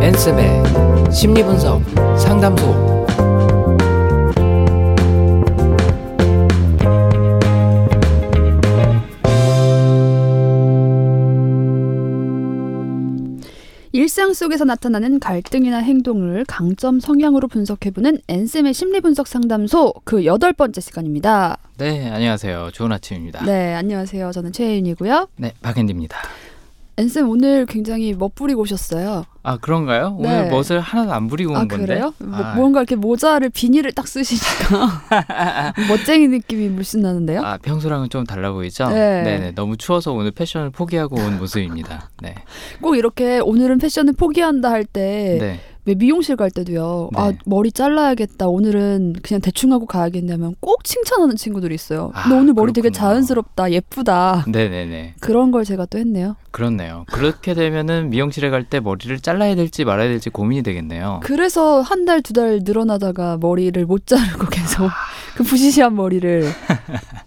엔쌤의 심리분석 상담소 일상 속에서 나타나는 갈등이나 행동을 강점 성향으로 분석해보는 엔쌤의 심리분석 상담소 그 여덟 번째 시간입니다. 네, 안녕하세요. 좋은 아침입니다. 네, 안녕하세요. 저는 최혜윤이고요. 네, 박앤디입니다. 엔쌤 오늘 굉장히 멋부리고 오셨어요. 아 그런가요? 네. 오늘 멋을 하나도 안 부리고 온 아 건데. 그래요? 뭐, 아, 뭔가 이렇게 모자를 비닐을 딱 쓰시니까 멋쟁이 느낌이 물씬 나는데요. 아 평소랑은 좀 달라 보이죠? 네. 네 너무 추워서 오늘 패션을 포기하고 온 모습입니다. 네. 꼭 이렇게 오늘은 패션을 포기한다 할때 네. 왜 미용실 갈 때도요. 아 네. 머리 잘라야겠다. 오늘은 그냥 대충 하고 가야겠냐면 꼭 칭찬하는 친구들이 있어요. 아, 근데 오늘 머리 되게 그렇구나. 자연스럽다, 예쁘다. 네네네. 그런 걸 제가 또 했네요. 그렇네요. 그렇게 되면은 미용실에 갈 때 머리를 잘라야 될지 말아야 될지 고민이 되겠네요. 그래서 한 달두달 늘어나다가 머리를 못 자르고 계속 그 부시시한 머리를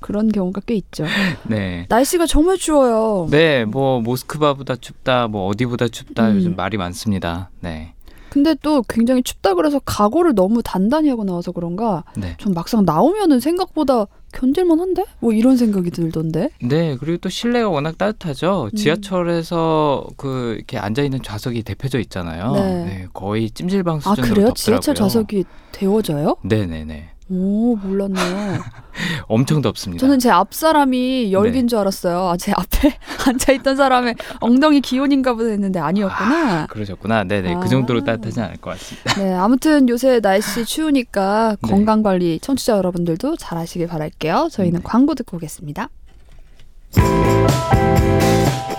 그런 경우가 꽤 있죠. 네. 날씨가 정말 추워요. 네, 뭐 모스크바보다 춥다, 뭐 어디보다 춥다 음. 요즘 말이 많습니다. 네, 근데 또 굉장히 춥다 그래서 각오를 너무 단단히 하고 나와서 그런가 네, 전 막상 나오면은 생각보다 견딜만한데? 뭐 이런 생각이 들던데. 네. 그리고 또 실내가 워낙 따뜻하죠. 음. 지하철에서 그 이렇게 앉아 있는 좌석이 데펴져 있잖아요. 네. 거의 찜질방 아 수준으로 그래요? 덥더라고요. 지하철 좌석이 데워져요? 네 네 네. 오 몰랐네요. 엄청 덥습니다. 저는 제 앞 사람이 열기인 네. 줄 알았어요. 아, 제 앞에 앉아 있던 사람의 엉덩이 기온인가 보다 했는데 아니었구나. 그러셨구나. 네네. 아. 그 정도로 따뜻하지 않을 것 같습니다. 네, 아무튼 요새 날씨 추우니까 네. 건강 관리 청취자 여러분들도 잘 하시길 바랄게요. 저희는 네. 광고 듣고 오겠습니다.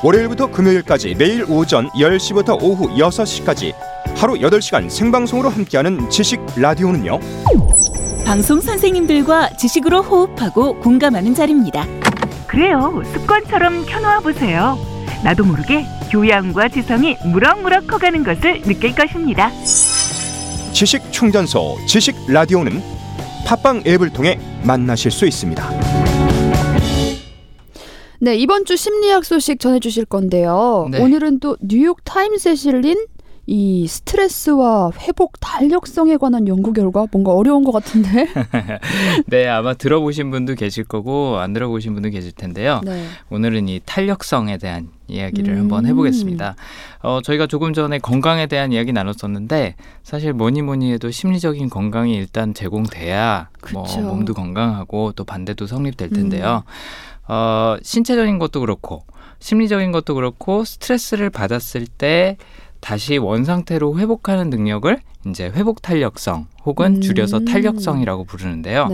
월요일부터 금요일까지 매일 오전 10시부터 오후 6시까지 하루 8시간 생방송으로 함께하는 지식 라디오는요. 방송 선생님들과 지식으로 호흡하고 공감하는 자리입니다. 그래요. 습관처럼 켜놓아 보세요. 나도 모르게 교양과 지성이 무럭무럭 커가는 것을 느낄 것입니다. 지식 충전소 지식 라디오는 팟빵 앱을 통해 만나실 수 있습니다. 네, 이번 주 심리학 소식 전해주실 건데요. 네. 오늘은 또 뉴욕 타임스에 실린 이 스트레스와 회복 탄력성에 관한 연구 결과 뭔가 어려운 것 같은데. 네, 아마 들어보신 분도 계실 거고 안 들어보신 분도 계실 텐데요. 네. 오늘은 이 탄력성에 대한 이야기를 음. 한번 해보겠습니다. 어, 저희가 조금 전에 건강에 대한 이야기 나눴었는데 사실 뭐니 뭐니 해도 심리적인 건강이 일단 제공돼야 뭐 그쵸. 몸도 건강하고 또 반대도 성립될 텐데요. 어, 신체적인 것도 그렇고 심리적인 것도 그렇고 스트레스를 받았을 때 다시 원 상태로 회복하는 능력을 이제 회복 탄력성 혹은 음. 줄여서 탄력성이라고 부르는데요.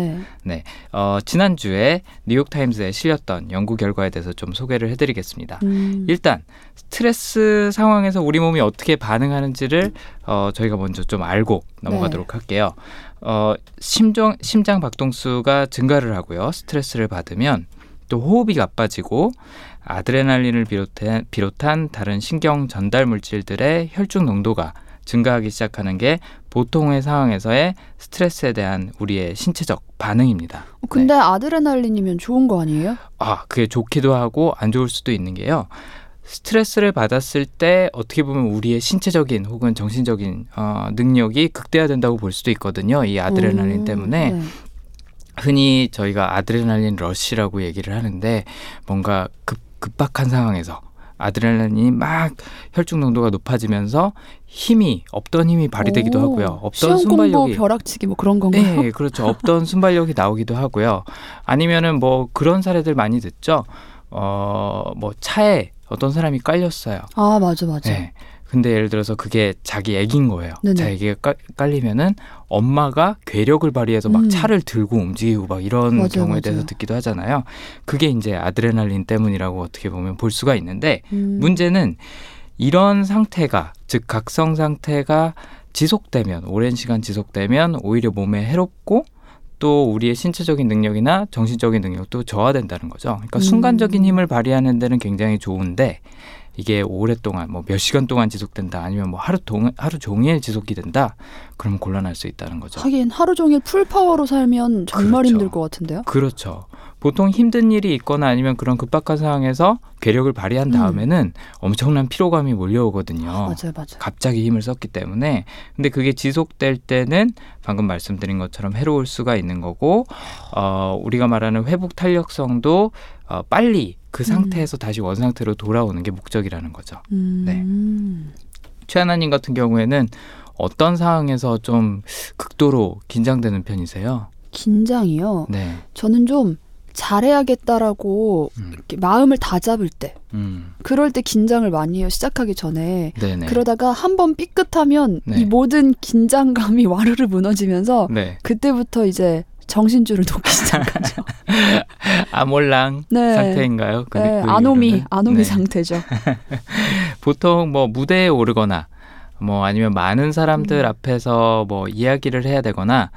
네. 어, 지난주에 뉴욕 타임스에 실렸던 연구 결과에 대해서 좀 소개를 해 드리겠습니다. 음. 일단 스트레스 상황에서 우리 몸이 어떻게 반응하는지를 어, 저희가 먼저 좀 알고 넘어가도록 할게요. 어, 심장 심장 박동수가 증가를 하고요. 스트레스를 받으면 또 호흡이 가빠지고 아드레날린을 비롯한, 비롯한 다른 신경 전달 물질들의 혈중 농도가 증가하기 시작하는 게 보통의 상황에서의 스트레스에 대한 우리의 신체적 반응입니다. 어, 근데 아드레날린이면 좋은 거 아니에요? 아, 그게 좋기도 하고 안 좋을 수도 있는 게요. 스트레스를 받았을 때 어떻게 보면 우리의 신체적인 혹은 정신적인 어, 능력이 극대화된다고 볼 수도 있거든요. 이 아드레날린 음, 때문에 네. 흔히 저희가 아드레날린 러시라고 얘기를 하는데 뭔가 급, 급박한 상황에서 아드레날린이 막 혈중 농도가 높아지면서 힘이 없던 힘이 발휘되기도 오, 하고요. 없던 순발력이 벼락치기 뭐 그런 건가요? 네, 그렇죠. 없던 순발력이 나오기도 하고요. 아니면은 뭐 그런 사례들 많이 듣죠. 어, 뭐 차에 어떤 사람이 깔렸어요. 아 맞아 맞아. 네. 근데 예를 들어서 그게 자기 애기인 거예요. 네네. 자기가 깔, 깔리면은 엄마가 괴력을 발휘해서 막 음. 차를 들고 움직이고 막 이런 맞아요, 경우에 맞아요. 대해서 듣기도 하잖아요. 그게 이제 아드레날린 때문이라고 어떻게 보면 볼 수가 있는데 음. 문제는 이런 상태가 즉 각성 상태가 지속되면 오랜 시간 지속되면 오히려 몸에 해롭고 또 우리의 신체적인 능력이나 정신적인 능력도 저하된다는 거죠. 그러니까 음. 순간적인 힘을 발휘하는 데는 굉장히 좋은데 이게 오랫동안 뭐 몇 시간 동안 지속된다 아니면 뭐 하루 동 하루 종일 지속이 된다 그러면 곤란할 수 있다는 거죠. 하긴 하루 종일 풀 파워로 살면 정말 그렇죠. 힘들 것 같은데요. 그렇죠. 보통 힘든 일이 있거나 아니면 그런 급박한 상황에서 괴력을 발휘한 다음에는 엄청난 피로감이 몰려오거든요. 맞아요, 맞아요. 갑자기 힘을 썼기 때문에 근데 그게 지속될 때는 방금 말씀드린 것처럼 해로울 수가 있는 거고 어 우리가 말하는 회복 탄력성도 어 빨리 그 상태에서 다시 원 상태로 돌아오는 게 목적이라는 거죠. 음. 최하나님 같은 경우에는 어떤 상황에서 좀 극도로 긴장되는 편이세요? 긴장이요. 네. 저는 좀 잘해야겠다라고 음. 마음을 다잡을 때, 음. 그럴 때 긴장을 많이 해요. 시작하기 전에. 네네. 그러다가 한 번 삐끗하면 네. 이 모든 긴장감이 와르르 무너지면서 네. 그때부터 이제 정신줄을 놓기 시작하죠. 아몰랑 네. 상태인가요? 그, 네, 그 아노미? 아노미 네. 상태죠. 보통 뭐 무대에 오르거나 뭐 아니면 많은 사람들 음. 앞에서 뭐 이야기를 해야 되거나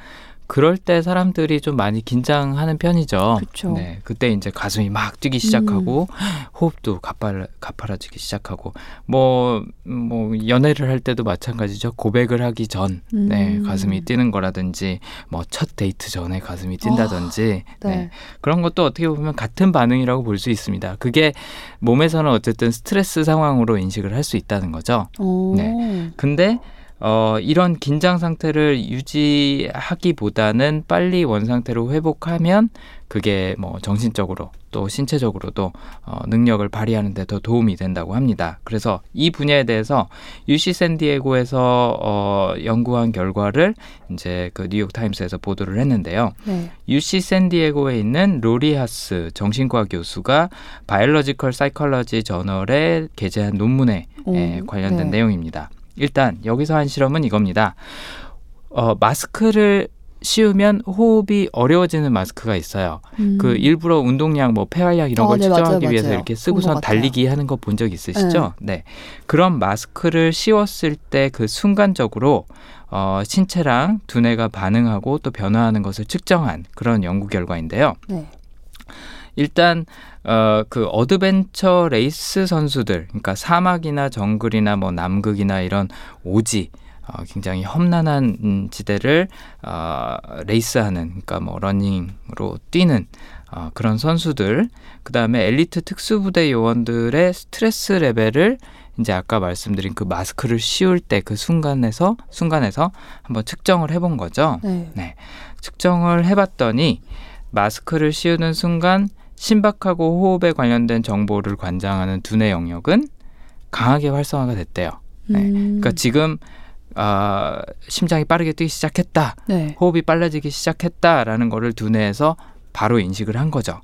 그럴 때 사람들이 좀 많이 긴장하는 편이죠. 그쵸. 네, 그때 이제 가슴이 막 뛰기 시작하고 호흡도 가팔 가팔아지기 시작하고 뭐뭐 연애를 할 때도 마찬가지죠. 고백을 하기 전, 네, 음. 가슴이 뛰는 거라든지 뭐 첫 데이트 전에 가슴이 뛴다든지 네. 네. 그런 것도 어떻게 보면 같은 반응이라고 볼 수 있습니다. 그게 몸에서는 어쨌든 스트레스 상황으로 인식을 할 수 있다는 거죠. 어. 네. 근데 어, 이런 긴장 상태를 유지하기보다는 빨리 원 상태로 회복하면 그게 뭐 정신적으로 또 신체적으로도 어, 능력을 발휘하는 데 더 도움이 된다고 합니다. 그래서 이 분야에 대해서 UC 샌디에고에서 어, 연구한 결과를 이제 그 뉴욕 타임스에서 보도를 했는데요. 네. UC 샌디에고에 있는 로리 하스 정신과 교수가 Biological Psychology 저널에 게재한 논문에 오, 에, 관련된 네. 내용입니다. 일단 여기서 한 실험은 이겁니다. 어, 마스크를 씌우면 호흡이 어려워지는 마스크가 있어요. 음. 그 일부러 운동량, 뭐 폐활량 이런 어, 걸 네, 측정하기 맞아요, 위해서 맞아요. 이렇게 쓰고선. 달리기 하는 거 본 적 있으시죠? 네. 그런 마스크를 씌웠을 때 그 순간적으로 어, 신체랑 두뇌가 반응하고 또 변화하는 것을 측정한 그런 연구 결과인데요. 네. 일단 어, 그 adventure race 선수들, 그러니까 사막이나 정글이나 뭐 남극이나 이런 오지 어, 굉장히 험난한 음, 지대를 어, 레이스하는, 그러니까 뭐 러닝으로 뛰는 어, 그런 선수들, 그 다음에 엘리트 특수부대 요원들의 스트레스 레벨을 이제 아까 말씀드린 그 마스크를 씌울 때 그 순간에서 순간에서 한번 측정을 해본 거죠. 네. 측정을 해봤더니 마스크를 씌우는 순간 심박하고 호흡에 관련된 정보를 관장하는 두뇌 영역은 강하게 활성화가 됐대요. 네. 음. 그러니까 지금 아, 심장이 빠르게 뛰기 시작했다, 네. 호흡이 빨라지기 시작했다라는 거를 두뇌에서 바로 인식을 한 거죠.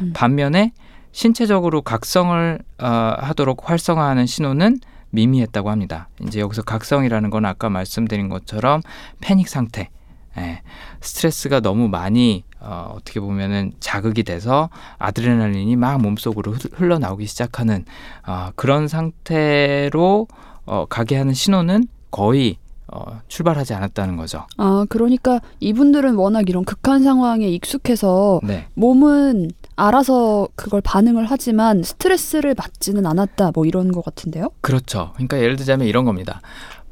음. 반면에 신체적으로 각성을 어, 하도록 활성화하는 신호는 미미했다고 합니다. 이제 여기서 각성이라는 건 아까 말씀드린 것처럼 패닉 상태, 예, 스트레스가 너무 많이 어, 어떻게 보면은 자극이 돼서 아드레날린이 막 몸속으로 흘- 흘러나오기 시작하는 어, 그런 상태로 어, 가게 하는 신호는 거의 어, 출발하지 않았다는 거죠. 아, 그러니까 이분들은 워낙 이런 극한 상황에 익숙해서 네. 몸은 알아서 그걸 반응을 하지만 스트레스를 받지는 않았다. 뭐 이런 것 같은데요? 그렇죠. 그러니까 예를 들자면 이런 겁니다.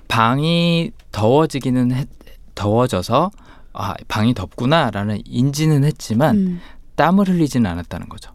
방이 더워지기는 했, 더워져서 아 방이 덥구나라는 인지는 했지만 음. 땀을 흘리지는 않았다는 거죠.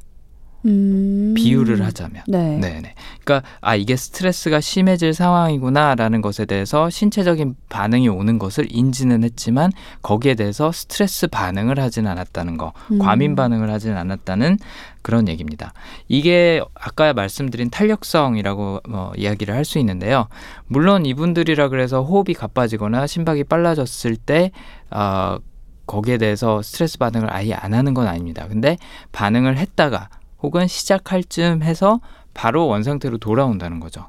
음. 비유를 하자면. 네. 네네. 그러니까 아 이게 스트레스가 심해질 상황이구나라는 것에 대해서 신체적인 반응이 오는 것을 인지는 했지만 거기에 대해서 스트레스 반응을 하진 않았다는 거, 음. 과민 반응을 하진 않았다는 그런 얘기입니다. 이게 아까 말씀드린 탄력성이라고 뭐 이야기를 할 수 있는데요. 물론 이분들이라 그래서 호흡이 가빠지거나 심박이 빨라졌을 때 어, 거기에 대해서 스트레스 반응을 아예 안 하는 건 아닙니다. 근데 반응을 했다가 혹은 시작할 쯤 해서 바로 원상태로 돌아온다는 거죠.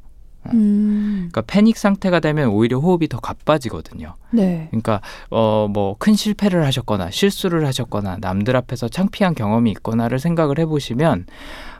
음. 그러니까 패닉 상태가 되면 오히려 호흡이 더 가빠지거든요. 네. 그러니까 어 뭐 큰 실패를 하셨거나 실수를 하셨거나 남들 앞에서 창피한 경험이 있거나를 생각을 해보시면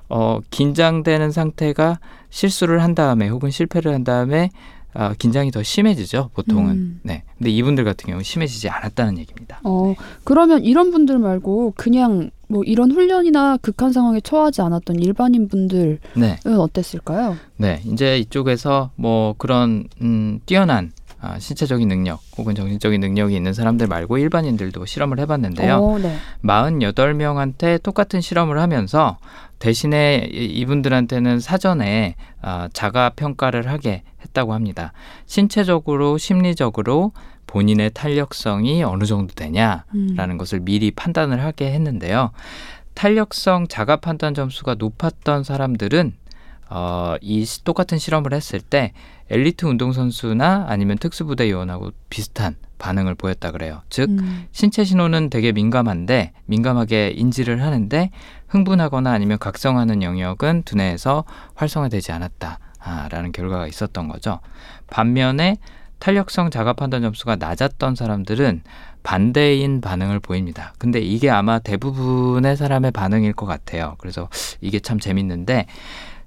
어 긴장되는 상태가 실수를 한 다음에 혹은 실패를 한 다음에 아, 긴장이 더 심해지죠 보통은. 음. 네. 근데 이분들 같은 경우 는 심해지지 않았다는 얘기입니다. 어, 그러면 이런 분들 말고 그냥 뭐 이런 훈련이나 극한 상황에 처하지 않았던 일반인 분들은 네. 어땠을까요? 네, 이제 이쪽에서 뭐 그런 음, 뛰어난 아, 신체적인 능력 혹은 정신적인 능력이 있는 사람들 말고 일반인들도 실험을 해봤는데요. 어, 네. 48명한테 똑같은 실험을 하면서 대신에 이- 이분들한테는 사전에 아, 자가 평가를 하게 했다고 합니다. 신체적으로 심리적으로 본인의 탄력성이 어느 정도 되냐라는 음. 것을 미리 판단을 하게 했는데요. 탄력성 자가 판단 점수가 높았던 사람들은 어, 이 시- 똑같은 실험을 했을 때 엘리트 운동선수나 아니면 특수부대 요원하고 비슷한 반응을 보였다 그래요. 즉 음. 신체 신호는 되게 민감한데 민감하게 인지를 하는데 흥분하거나 아니면 각성하는 영역은 두뇌에서 활성화되지 않았다 라는 결과가 있었던 거죠. 반면에 탄력성 자가 판단 점수가 낮았던 사람들은 반대인 반응을 보입니다. 근데 이게 아마 대부분의 사람의 반응일 것 같아요. 그래서 이게 참 재밌는데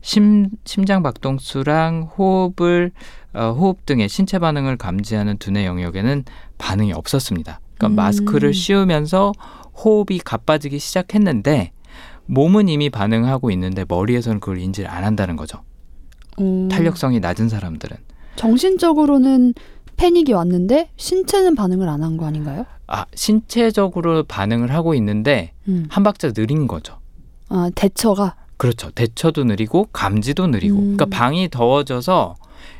심, 심장 박동수랑 호흡을 어, 호흡 등의 신체 반응을 감지하는 두뇌 영역에는 반응이 없었습니다. 그러니까 음. 마스크를 씌우면서 호흡이 가빠지기 시작했는데 몸은 이미 반응하고 있는데 머리에서는 그걸 인지를 안 한다는 거죠. 음. 탄력성이 낮은 사람들은 정신적으로는 패닉이 왔는데 신체는 반응을 안 한 거 아닌가요? 아 신체적으로 반응을 하고 있는데 음. 한 박자 느린 거죠. 아, 대처가 그렇죠. 대처도 느리고 감지도 느리고. 음. 그러니까 방이 더워져서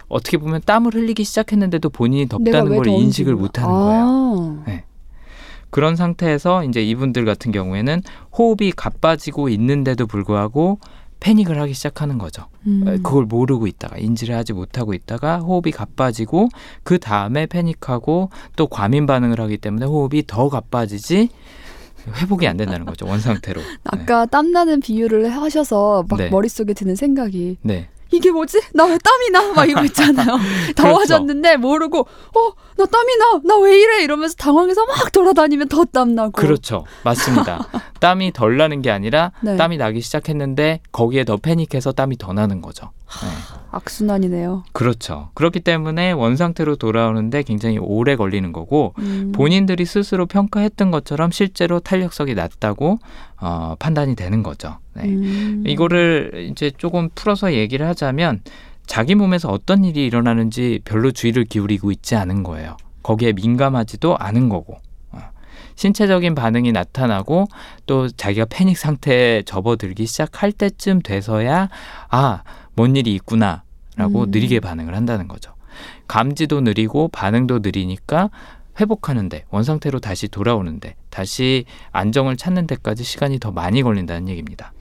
어떻게 보면 땀을 흘리기 시작했는데도 본인이 덥다는 왜걸 인식을. 못 하는 거예요. 아. 네. 그런 상태에서 이제 이분들 같은 경우에는 호흡이 가빠지고 있는데도 불구하고 패닉을 하기 시작하는 거죠. 음. 그걸 모르고 있다가 인지를 하지 못하고 있다가 호흡이 가빠지고 그 다음에 패닉하고 또 과민 반응을 하기 때문에 호흡이 더 가빠지지 회복이 안 된다는 거죠 원 상태로. 네. 아까 땀나는 비유를 하셔서 막 네. 머릿 속에 드는 생각이 네. 이게 뭐지? 나 왜 땀이 나? 막 이거 있잖아요. 더워졌는데 모르고 어, 나 땀이 나. 나 왜 이래? 이러면서 당황해서 막 돌아다니면 더 땀 나고. 그렇죠. 맞습니다. 땀이 덜 나는 게 아니라 네. 땀이 나기 시작했는데 거기에 더 패닉해서 땀이 더 나는 거죠. 네. 악순환이네요. 그렇죠. 그렇기 때문에 원 상태로 돌아오는데 굉장히 오래 걸리는 거고 음. 본인들이 스스로 평가했던 것처럼 실제로 탄력성이 낮다고 어, 판단이 되는 거죠. 네. 음. 이거를 이제 조금 풀어서 얘기를 하자면 자기 몸에서 어떤 일이 일어나는지 별로 주의를 기울이고 있지 않은 거예요. 거기에 민감하지도 않은 거고. 어. 신체적인 반응이 나타나고 또 자기가 패닉 상태에 접어들기 시작할 때쯤 돼서야 아, 뭔 일이 있구나라고 음. 느리게 반응을 한다는 거죠. 감지도 느리고 반응도 느리니까 회복하는데 원상태로 다시 돌아오는데 다시 안정을 찾는 데까지 시간이 더 많이 걸린다는 얘기입니다.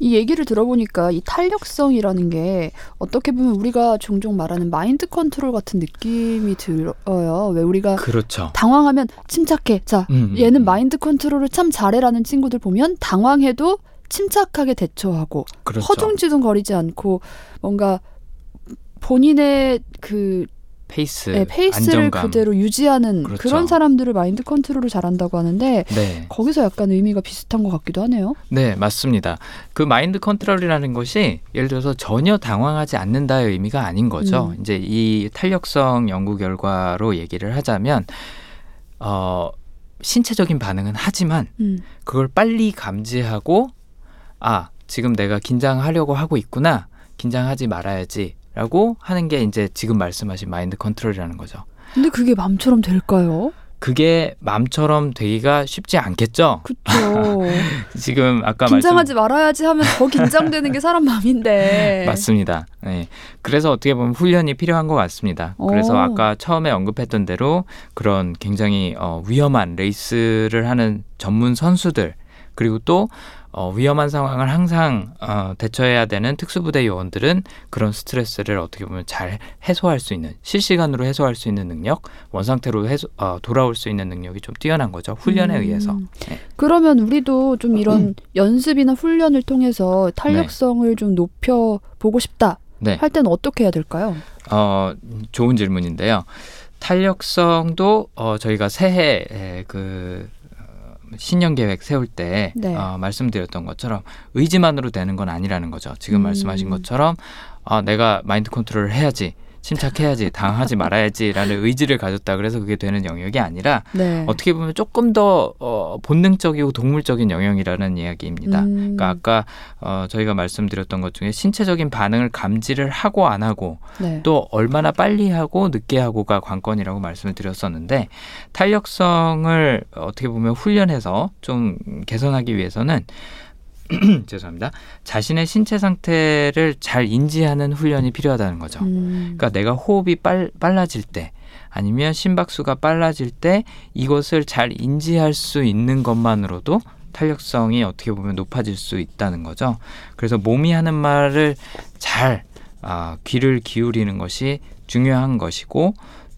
이 얘기를 들어보니까 이 탄력성이라는 게 어떻게 보면 우리가 종종 말하는 마인드 컨트롤 같은 느낌이 들어요. 왜 우리가 그렇죠. 당황하면 침착해. 자, 음, 얘는 음. 마인드 컨트롤을 참 잘해라는 친구들 보면 당황해도 침착하게 대처하고 그렇죠. 허둥지둥 거리지 않고 뭔가 본인의 그 페이스, 네, 페이스를 안정감. 그대로 유지하는 그렇죠. 그런 사람들을 마인드 컨트롤을 잘한다고 하는데 네, 거기서 약간 의미가 비슷한 것 같기도 하네요. 네 맞습니다. 그 마인드 컨트롤이라는 것이 예를 들어서 전혀 당황하지 않는다의 의미가 아닌 거죠. 음. 이제 이 탄력성 연구 결과로 얘기를 하자면 어, 신체적인 반응은 하지만 음. 그걸 빨리 감지하고 아 지금 내가 긴장하려고 하고 있구나 긴장하지 말아야지 라고 하는 게 이제 지금 말씀하신 마인드 컨트롤이라는 거죠. 근데 그게 맘처럼 될까요? 그게 맘처럼 되기가 쉽지 않겠죠. 그렇죠. 지금 아까 긴장하지 말아야지 하면 더 긴장되는 게 사람 마음인데. 맞습니다. 네. 그래서 어떻게 보면 훈련이 필요한 것 같습니다. 그래서 오. 아까 처음에 언급했던 대로 그런 굉장히 어, 위험한 레이스를 하는 전문 선수들 그리고 또 어, 위험한 상황을 항상 어, 대처해야 되는 특수부대 요원들은 그런 스트레스를 어떻게 보면 잘 해소할 수 있는 실시간으로 해소할 수 있는 능력, 원상태로 해소, 어, 돌아올 수 있는 능력이 좀 뛰어난 거죠. 훈련에 음. 의해서. 네. 그러면 우리도 좀 이런 연습이나 훈련을 통해서 탄력성을 좀 높여 보고 싶다 네. 할 때는 어떻게 해야 될까요? 어, 좋은 질문인데요. 탄력성도 어, 저희가 새해 그 어, 신년 계획 세울 때 네. 어, 말씀드렸던 것처럼 의지만으로 되는 건 아니라는 거죠. 지금 음. 말씀하신 것처럼 아, 내가 마인드 컨트롤을 해야지. 침착해야지, 당하지 말아야지라는 의지를 가졌다. 그래서 그게 되는 영역이 아니라 네. 어떻게 보면 조금 더 어, 본능적이고 동물적인 영역이라는 이야기입니다. 음. 그러니까 아까 어, 저희가 말씀드렸던 것 중에 신체적인 반응을 감지를 하고 안 하고 네. 또 얼마나 빨리 하고 늦게 하고가 관건이라고 말씀을 드렸었는데 탄력성을 어떻게 보면 훈련해서 좀 개선하기 위해서는 죄송합니다. 자신의 신체 상태를 잘 인지하는 훈련이 필요하다는 거죠. 음. 그러니까 내가 호흡이 빨, 빨라질 때 아니면 심박수가 빨라질 때 이것을 잘 인지할 수 있는 것만으로도 탄력성이 어떻게 보면 높아질 수 있다는 거죠. 그래서 몸이 하는 말을 잘 아, 귀를 기울이는 것이 중요한 것이고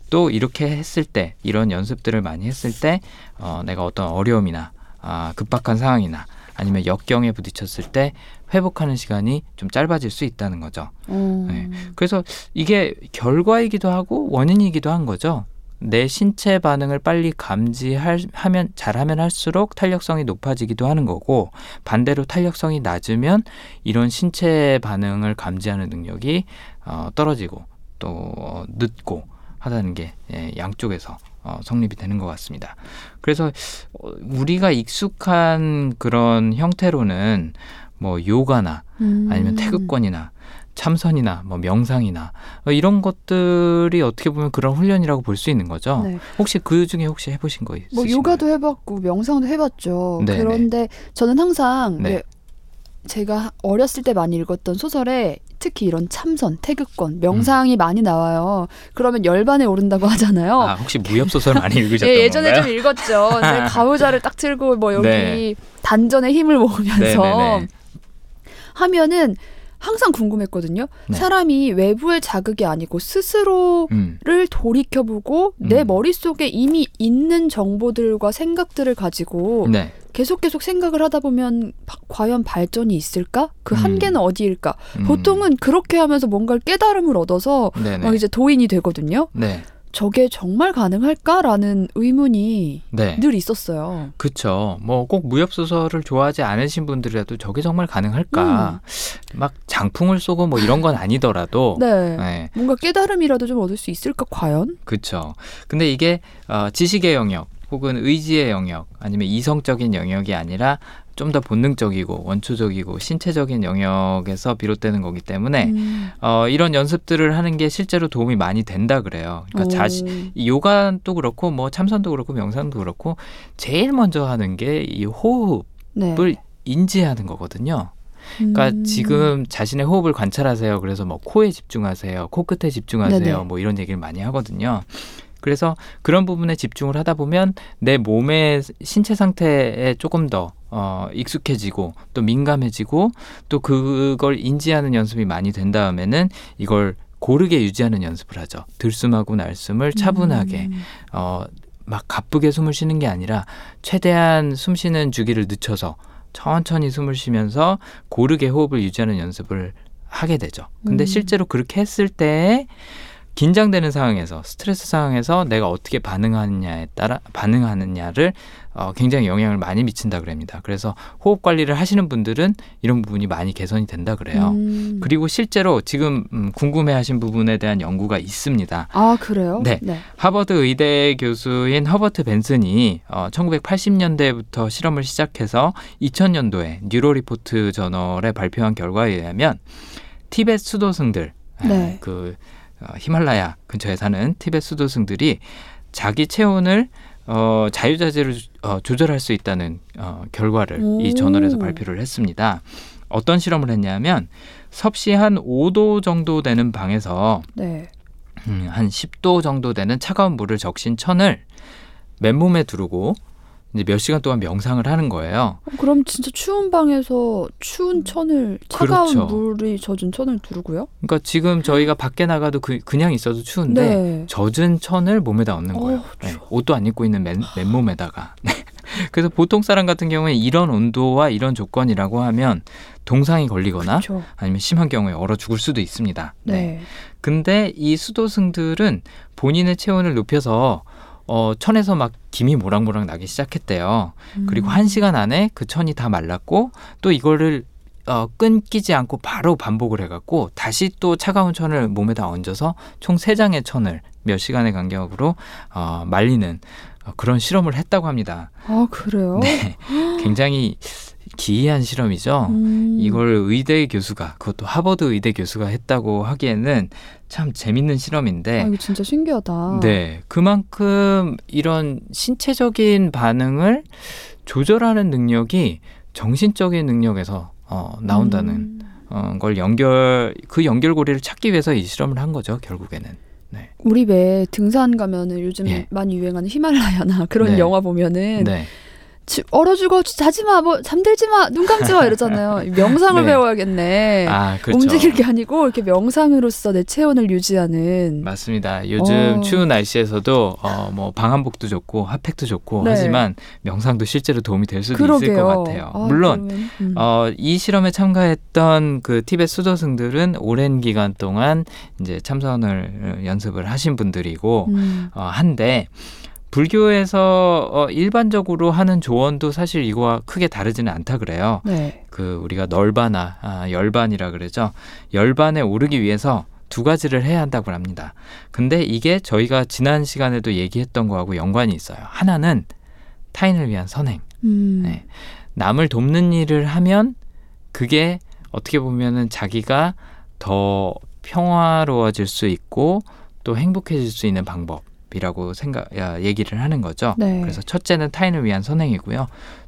또 이렇게 했을 때 이런 연습들을 많이 했을 때 어, 내가 어떤 어려움이나 아, 급박한 상황이나 아니면 역경에 부딪혔을 때 회복하는 시간이 좀 짧아질 수 있다는 거죠. 어. 네. 그래서 이게 결과이기도 하고 원인이기도 한 거죠. 내 신체 반응을 빨리 감지하면 잘하면 할수록 탄력성이 높아지기도 하는 거고 반대로 탄력성이 낮으면 이런 신체 반응을 감지하는 능력이 어, 떨어지고 또 어, 늦고 하다는 게 예, 양쪽에서 어, 성립이 되는 것 같습니다. 그래서 어, 우리가 익숙한 그런 형태로는 뭐 요가나 음. 아니면 태극권이나 참선이나 뭐 명상이나 어, 이런 것들이 어떻게 보면 그런 훈련이라고 볼 수 있는 거죠. 네. 혹시 그 중에 혹시 해보신 거 있으신가요? 뭐 요가도 해봤고 명상도 해봤죠. 네, 그런데 저는 항상 네. 왜 제가 어렸을 때 많이 읽었던 소설에 특히 이런 참선, 태극권, 명상이 많이 나와요. 그러면 열반에 오른다고 하잖아요. 아 혹시 무협 소설 많이 읽으셨던 예, 예전에 건가요? 좀 읽었죠. 가우자를 딱 틀고 뭐 여기 네. 단전에 힘을 모으면서 네네네. 하면은 항상 궁금했거든요. 네. 사람이 외부의 자극이 아니고 스스로 음, 를 돌이켜보고 내 음. 머릿속에 이미 있는 정보들과 생각들을 가지고 네. 계속 계속 생각을 하다 보면 바- 과연 발전이 있을까? 그 음. 한계는 어디일까? 음, 보통은 그렇게 하면서 뭔가를 깨달음을 얻어서 네네. 막 이제 도인이 되거든요. 네. 저게 정말 가능할까라는 의문이 네. 늘 있었어요. 그쵸. 뭐꼭 무협 소설을 좋아하지 않으신 분들이라도 저게 정말 가능할까? 막 장풍을 쏘고 뭐 이런 건 아니더라도. 음. 네. 네. 뭔가 깨달음이라도 좀 얻을 수 있을까 과연? 그렇죠. 근데 이게 어, 지식의 영역 혹은 의지의 영역 아니면 이성적인 영역이 아니라 좀 더 본능적이고 원초적이고 신체적인 영역에서 비롯되는 거기 때문에 음. 어, 이런 연습들을 하는 게 실제로 도움이 많이 된다 그래요. 그러니까 오. 자신 이 요가도 그렇고 뭐 참선도 그렇고 명상도 그렇고 제일 먼저 하는 게 이 호흡을 네. 인지하는 거거든요. 그러니까 음. 지금 자신의 호흡을 관찰하세요. 그래서 뭐 코에 집중하세요. 코끝에 집중하세요. 네네. 뭐 이런 얘기를 많이 하거든요. 그래서 그런 부분에 집중을 하다 보면 내 몸의 신체 상태에 조금 더 어, 익숙해지고 또 민감해지고 또 그걸 인지하는 연습이 많이 된 다음에는 이걸 고르게 유지하는 연습을 하죠. 들숨하고 날숨을 차분하게 음. 어, 막 가쁘게 숨을 쉬는 게 아니라 최대한 숨 쉬는 주기를 늦춰서 천천히 숨을 쉬면서 고르게 호흡을 유지하는 연습을 하게 되죠. 근데 음. 실제로 그렇게 했을 때 긴장되는 상황에서 스트레스 상황에서 내가 어떻게 반응하느냐에 따라 반응하느냐를 어, 굉장히 영향을 많이 미친다 그럽니다. 그래서 호흡 관리를 하시는 분들은 이런 부분이 많이 개선이 된다 그래요. 음. 그리고 실제로 지금 음, 궁금해하신 부분에 대한 연구가 있습니다. 아 그래요? 네. 하버드 의대 교수인 허버트 벤슨이 어, 1980년대부터 실험을 시작해서 2000년도에 뉴로리포트 저널에 발표한 결과에 의하면 티베트 수도승들 네. 그 어, 히말라야 근처에 사는 티베트 수도승들이 자기 체온을 어, 자유자재로 어, 조절할 수 있다는 어, 결과를 이 오. 저널에서 발표를 했습니다. 어떤 실험을 했냐면 섭씨 한 5도 정도 되는 방에서 네. 음, 한 10도 정도 되는 차가운 물을 적신 천을 맨몸에 두르고 이제 몇 시간 동안 명상을 하는 거예요. 어, 그럼 진짜 추운 방에서 추운 천을 차가운 그렇죠. 물이 젖은 천을 두르고요? 그러니까 지금 저희가 밖에 나가도 그, 그냥 있어도 추운데 네. 젖은 천을 몸에다 얹는 거예요. 어, 네. 옷도 안 입고 있는 맨, 맨몸에다가. 네. 그래서 보통 사람 같은 경우에 이런 온도와 이런 조건이라고 하면 동상이 걸리거나 그렇죠. 아니면 심한 경우에 얼어 죽을 수도 있습니다. 네. 근데 이 수도승들은 본인의 체온을 높여서 어, 천에서 막 김이 모락모락 나기 시작했대요. 그리고 음. 한 시간 안에 그 천이 다 말랐고 또 이거를 어, 끊기지 않고 바로 반복을 해갖고 다시 또 차가운 천을 몸에다 얹어서 총 세 장의 천을 몇 시간의 간격으로 어, 말리는 어, 그런 실험을 했다고 합니다. 아 그래요? 네, 굉장히 기이한 실험이죠. 음. 이걸 의대 교수가 그것도 하버드 의대 교수가 했다고 하기에는 참 재밌는 실험인데 아, 이거 진짜 신기하다. 네, 그만큼 이런 신체적인 반응을 조절하는 능력이 정신적인 능력에서 어, 나온다는 음. 어, 걸 연결 그 연결고리를 찾기 위해서 이 실험을 한 거죠 결국에는. 우리 왜 등산 가면은 요즘 예. 많이 유행하는 히말라야나 그런 네. 영화 보면은 네, 지- 얼어 죽어 자지 마, 뭐 잠들지 마, 눈 감지 마 이러잖아요. 명상을 네. 배워야겠네. 아 그렇죠. 움직일 게 아니고 이렇게 명상으로서 내 체온을 유지하는. 맞습니다. 요즘 어. 추운 날씨에서도 어, 뭐 방한복도 좋고 핫팩도 좋고 네. 하지만 명상도 실제로 도움이 될 수도 있을 그러게요. 것 같아요. 아, 물론 그러면, 음. 어, 이 실험에 참가했던 그 티벳 수도승들은 오랜 기간 동안 이제 참선을 연습을 하신 분들이고 음. 어, 한데 불교에서 어, 일반적으로 하는 조언도 사실 이거와 크게 다르지는 않다 그래요. 네. 그 우리가 널바나 아, 열반이라 그러죠. 열반에 오르기 위해서 두 가지를 해야 한다고 합니다. 근데 이게 저희가 지난 시간에도 얘기했던 거하고 연관이 있어요. 하나는 타인을 위한 선행. 음. 네. 남을 돕는 일을 하면 그게 어떻게 보면은 자기가 더 평화로워질 수 있고 또 행복해질 수 있는 방법 이라고 생각 야, 얘기를 하는 거죠. 네. 그래서 첫째는 타인을 위한 선행이고요.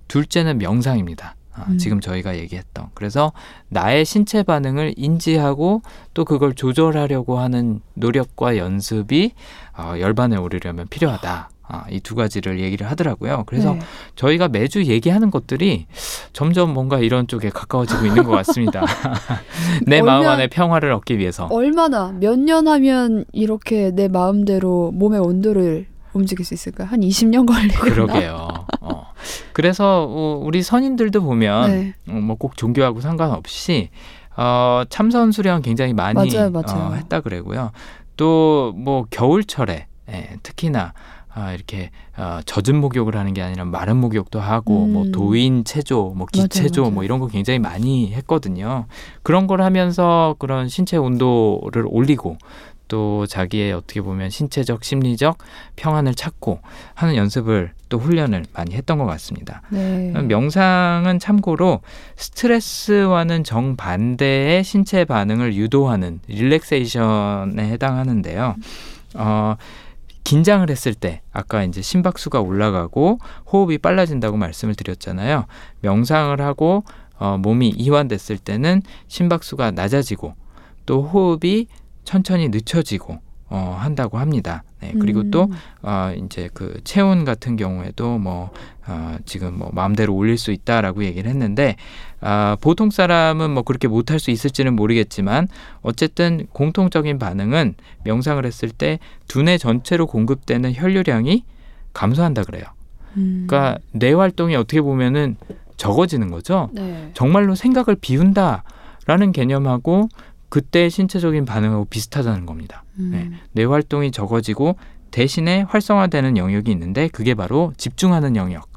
둘째는 명상입니다. 아, 음. 지금 저희가 얘기했던 그래서 나의 신체 반응을 인지하고 또 그걸 조절하려고 하는 노력과 연습이 어, 열반에 오르려면 필요하다. 아, 이 두 가지를 얘기를 하더라고요. 그래서 네. 저희가 매주 얘기하는 것들이 점점 뭔가 이런 쪽에 가까워지고 있는 것 같습니다. 내 마음 얼마- 안에 평화를 얻기 위해서. 얼마나 몇 년 하면 이렇게 내 마음대로 몸의 온도를 움직일 수 있을까? 한 20년 걸리나? 그러게요. 어. 그래서 어, 우리 선인들도 보면 네. 뭐꼭 종교하고 상관없이 어, 참선 수련 굉장히 많이 맞아요, 맞아요. 어, 했다 그래고요. 또 뭐 겨울철에 예, 특히나 아, 이렇게 어, 젖은 목욕을 하는 게 아니라 마른 목욕도 하고 음. 뭐 도인 체조, 뭐 맞아요, 기체조 맞아요. 뭐 이런 거 굉장히 많이 했거든요. 그런 걸 하면서 그런 신체 온도를 올리고 또 자기의 어떻게 보면 신체적, 심리적 평안을 찾고 하는 연습을 또 훈련을 많이 했던 것 같습니다. 네. 명상은 참고로 스트레스와는 정반대의 신체 반응을 유도하는 릴렉세이션에 해당하는데요. 어, 긴장을 했을 때 아까 이제 심박수가 올라가고 호흡이 빨라진다고 말씀을 드렸잖아요. 명상을 하고 어, 몸이 이완됐을 때는 심박수가 낮아지고 또 호흡이 천천히 늦춰지고 어, 한다고 합니다. 네, 그리고 음. 또 어, 이제 그 체온 같은 경우에도 뭐 어, 지금 뭐 마음대로 올릴 수 있다라고 얘기를 했는데 아, 보통 사람은 뭐 그렇게 못할 수 있을지는 모르겠지만 어쨌든 공통적인 반응은 명상을 했을 때 두뇌 전체로 공급되는 혈류량이 감소한다 그래요. 음. 그러니까 뇌 활동이 어떻게 보면은 적어지는 거죠. 네. 정말로 생각을 비운다라는 개념하고 그때 신체적인 반응하고 비슷하다는 겁니다. 음. 네. 뇌 활동이 적어지고 대신에 활성화되는 영역이 있는데 그게 바로 집중하는 영역.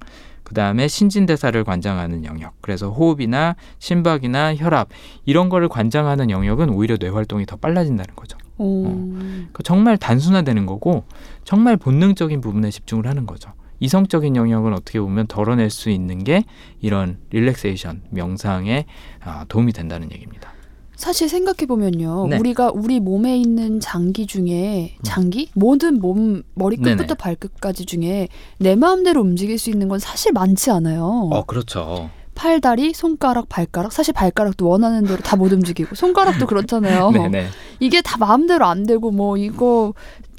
그 다음에 신진대사를 관장하는 영역. 그래서 호흡이나 심박이나 혈압 이런 거를 관장하는 영역은 오히려 뇌 활동이 더 빨라진다는 거죠. 오. 그러니까 정말 단순화되는 거고 정말 본능적인 부분에 집중을 하는 거죠. 이성적인 영역은 어떻게 보면 덜어낼 수 있는 게 이런 릴렉세이션 명상에 아, 도움이 된다는 얘기입니다. 사실 생각해 보면요, 네. 우리가 우리 몸에 있는 장기 중에 장기 모든 몸 머리 끝부터 네네. 발끝까지 중에 내 마음대로 움직일 수 있는 건 사실 많지 않아요. 그렇죠. 팔, 다리, 손가락, 발가락. 사실 발가락도 원하는 대로 다 못 움직이고 손가락도 그렇잖아요. 네네. 이게 다 마음대로 안 되고 뭐 이거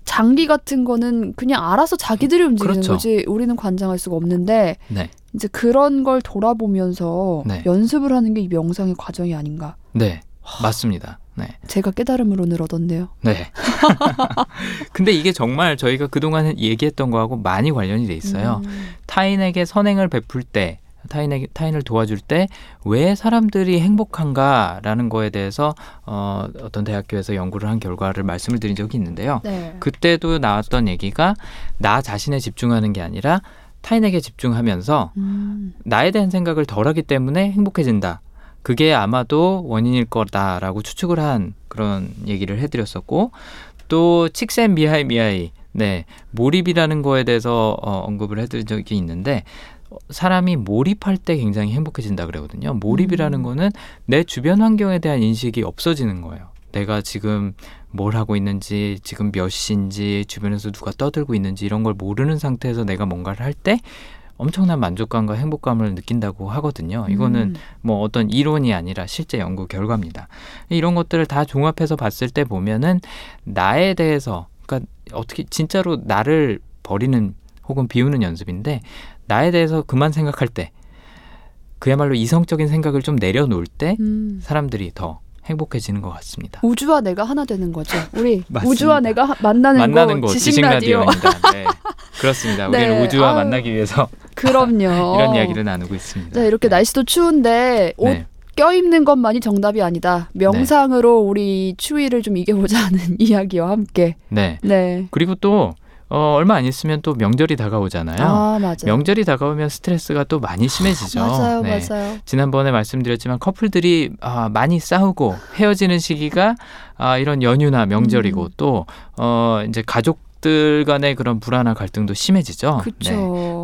장기 같은 거는 그냥 알아서 자기들이 움직이는 그렇죠. 거지 우리는 관장할 수가 없는데 네. 이제 그런 걸 돌아보면서 네. 연습을 하는 게 이 명상의 과정이 아닌가. 네. 맞습니다. 네. 제가 깨달음을 오늘 얻었네요. 네. 근데 이게 정말 저희가 그동안 얘기했던 거하고 많이 관련이 돼 있어요. 음. 타인에게 선행을 베풀 때, 타인에게 타인을 도와줄 때 왜 사람들이 행복한가라는 거에 대해서 어, 어떤 대학교에서 연구를 한 결과를 말씀을 드린 적이 있는데요. 네. 그때도 나왔던 얘기가 나 자신에 집중하는 게 아니라 타인에게 집중하면서 음. 나에 대한 생각을 덜하기 때문에 행복해진다. 그게 아마도 원인일 거다라고 추측을 한 그런 얘기를 해드렸었고 또 칙센 미하이 미하이 네 몰입이라는 거에 대해서 어, 언급을 해드린 적이 있는데 어, 사람이 몰입할 때 굉장히 행복해진다 그러거든요. 몰입이라는 음. 거는 내 주변 환경에 대한 인식이 없어지는 거예요. 내가 지금 뭘 하고 있는지, 지금 몇 시인지, 주변에서 누가 떠들고 있는지 이런 걸 모르는 상태에서 내가 뭔가를 할 때 엄청난 만족감과 행복감을 느낀다고 하거든요. 이거는 음. 뭐 어떤 이론이 아니라 실제 연구 결과입니다. 이런 것들을 다 종합해서 봤을 때 보면은 나에 대해서 그러니까 어떻게 진짜로 나를 버리는 혹은 비우는 연습인데 나에 대해서 그만 생각할 때 그야말로 이성적인 생각을 좀 내려놓을 때 음. 사람들이 더 행복해지는 것 같습니다. 우주와 내가 하나 되는 거죠. 우리. 우주와 내가 하- 만나는, 만나는 거곳 지식 지식 라디오. 라디오입니다. 네. 그렇습니다. 네. 우리는 우주와 아유. 만나기 위해서 그럼요. 이런 이야기를 나누고 있습니다. 네, 이렇게 날씨도 추운데 옷 네. 껴입는 것만이 정답이 아니다. 명상으로 우리 추위를 좀 이겨보자 하는 이야기와 함께. 네. 네. 그리고 또 어, 얼마 안 있으면 또 명절이 다가오잖아요. 아. 명절이 다가오면 스트레스가 또 많이 심해지죠. 맞아요, 네. 맞아요. 지난번에 말씀드렸지만 커플들이 아, 많이 싸우고 헤어지는 시기가 아, 이런 연휴나 명절이고 음. 또 어, 이제 가족 들 간의 그런 불안한 갈등도 심해지죠. 네.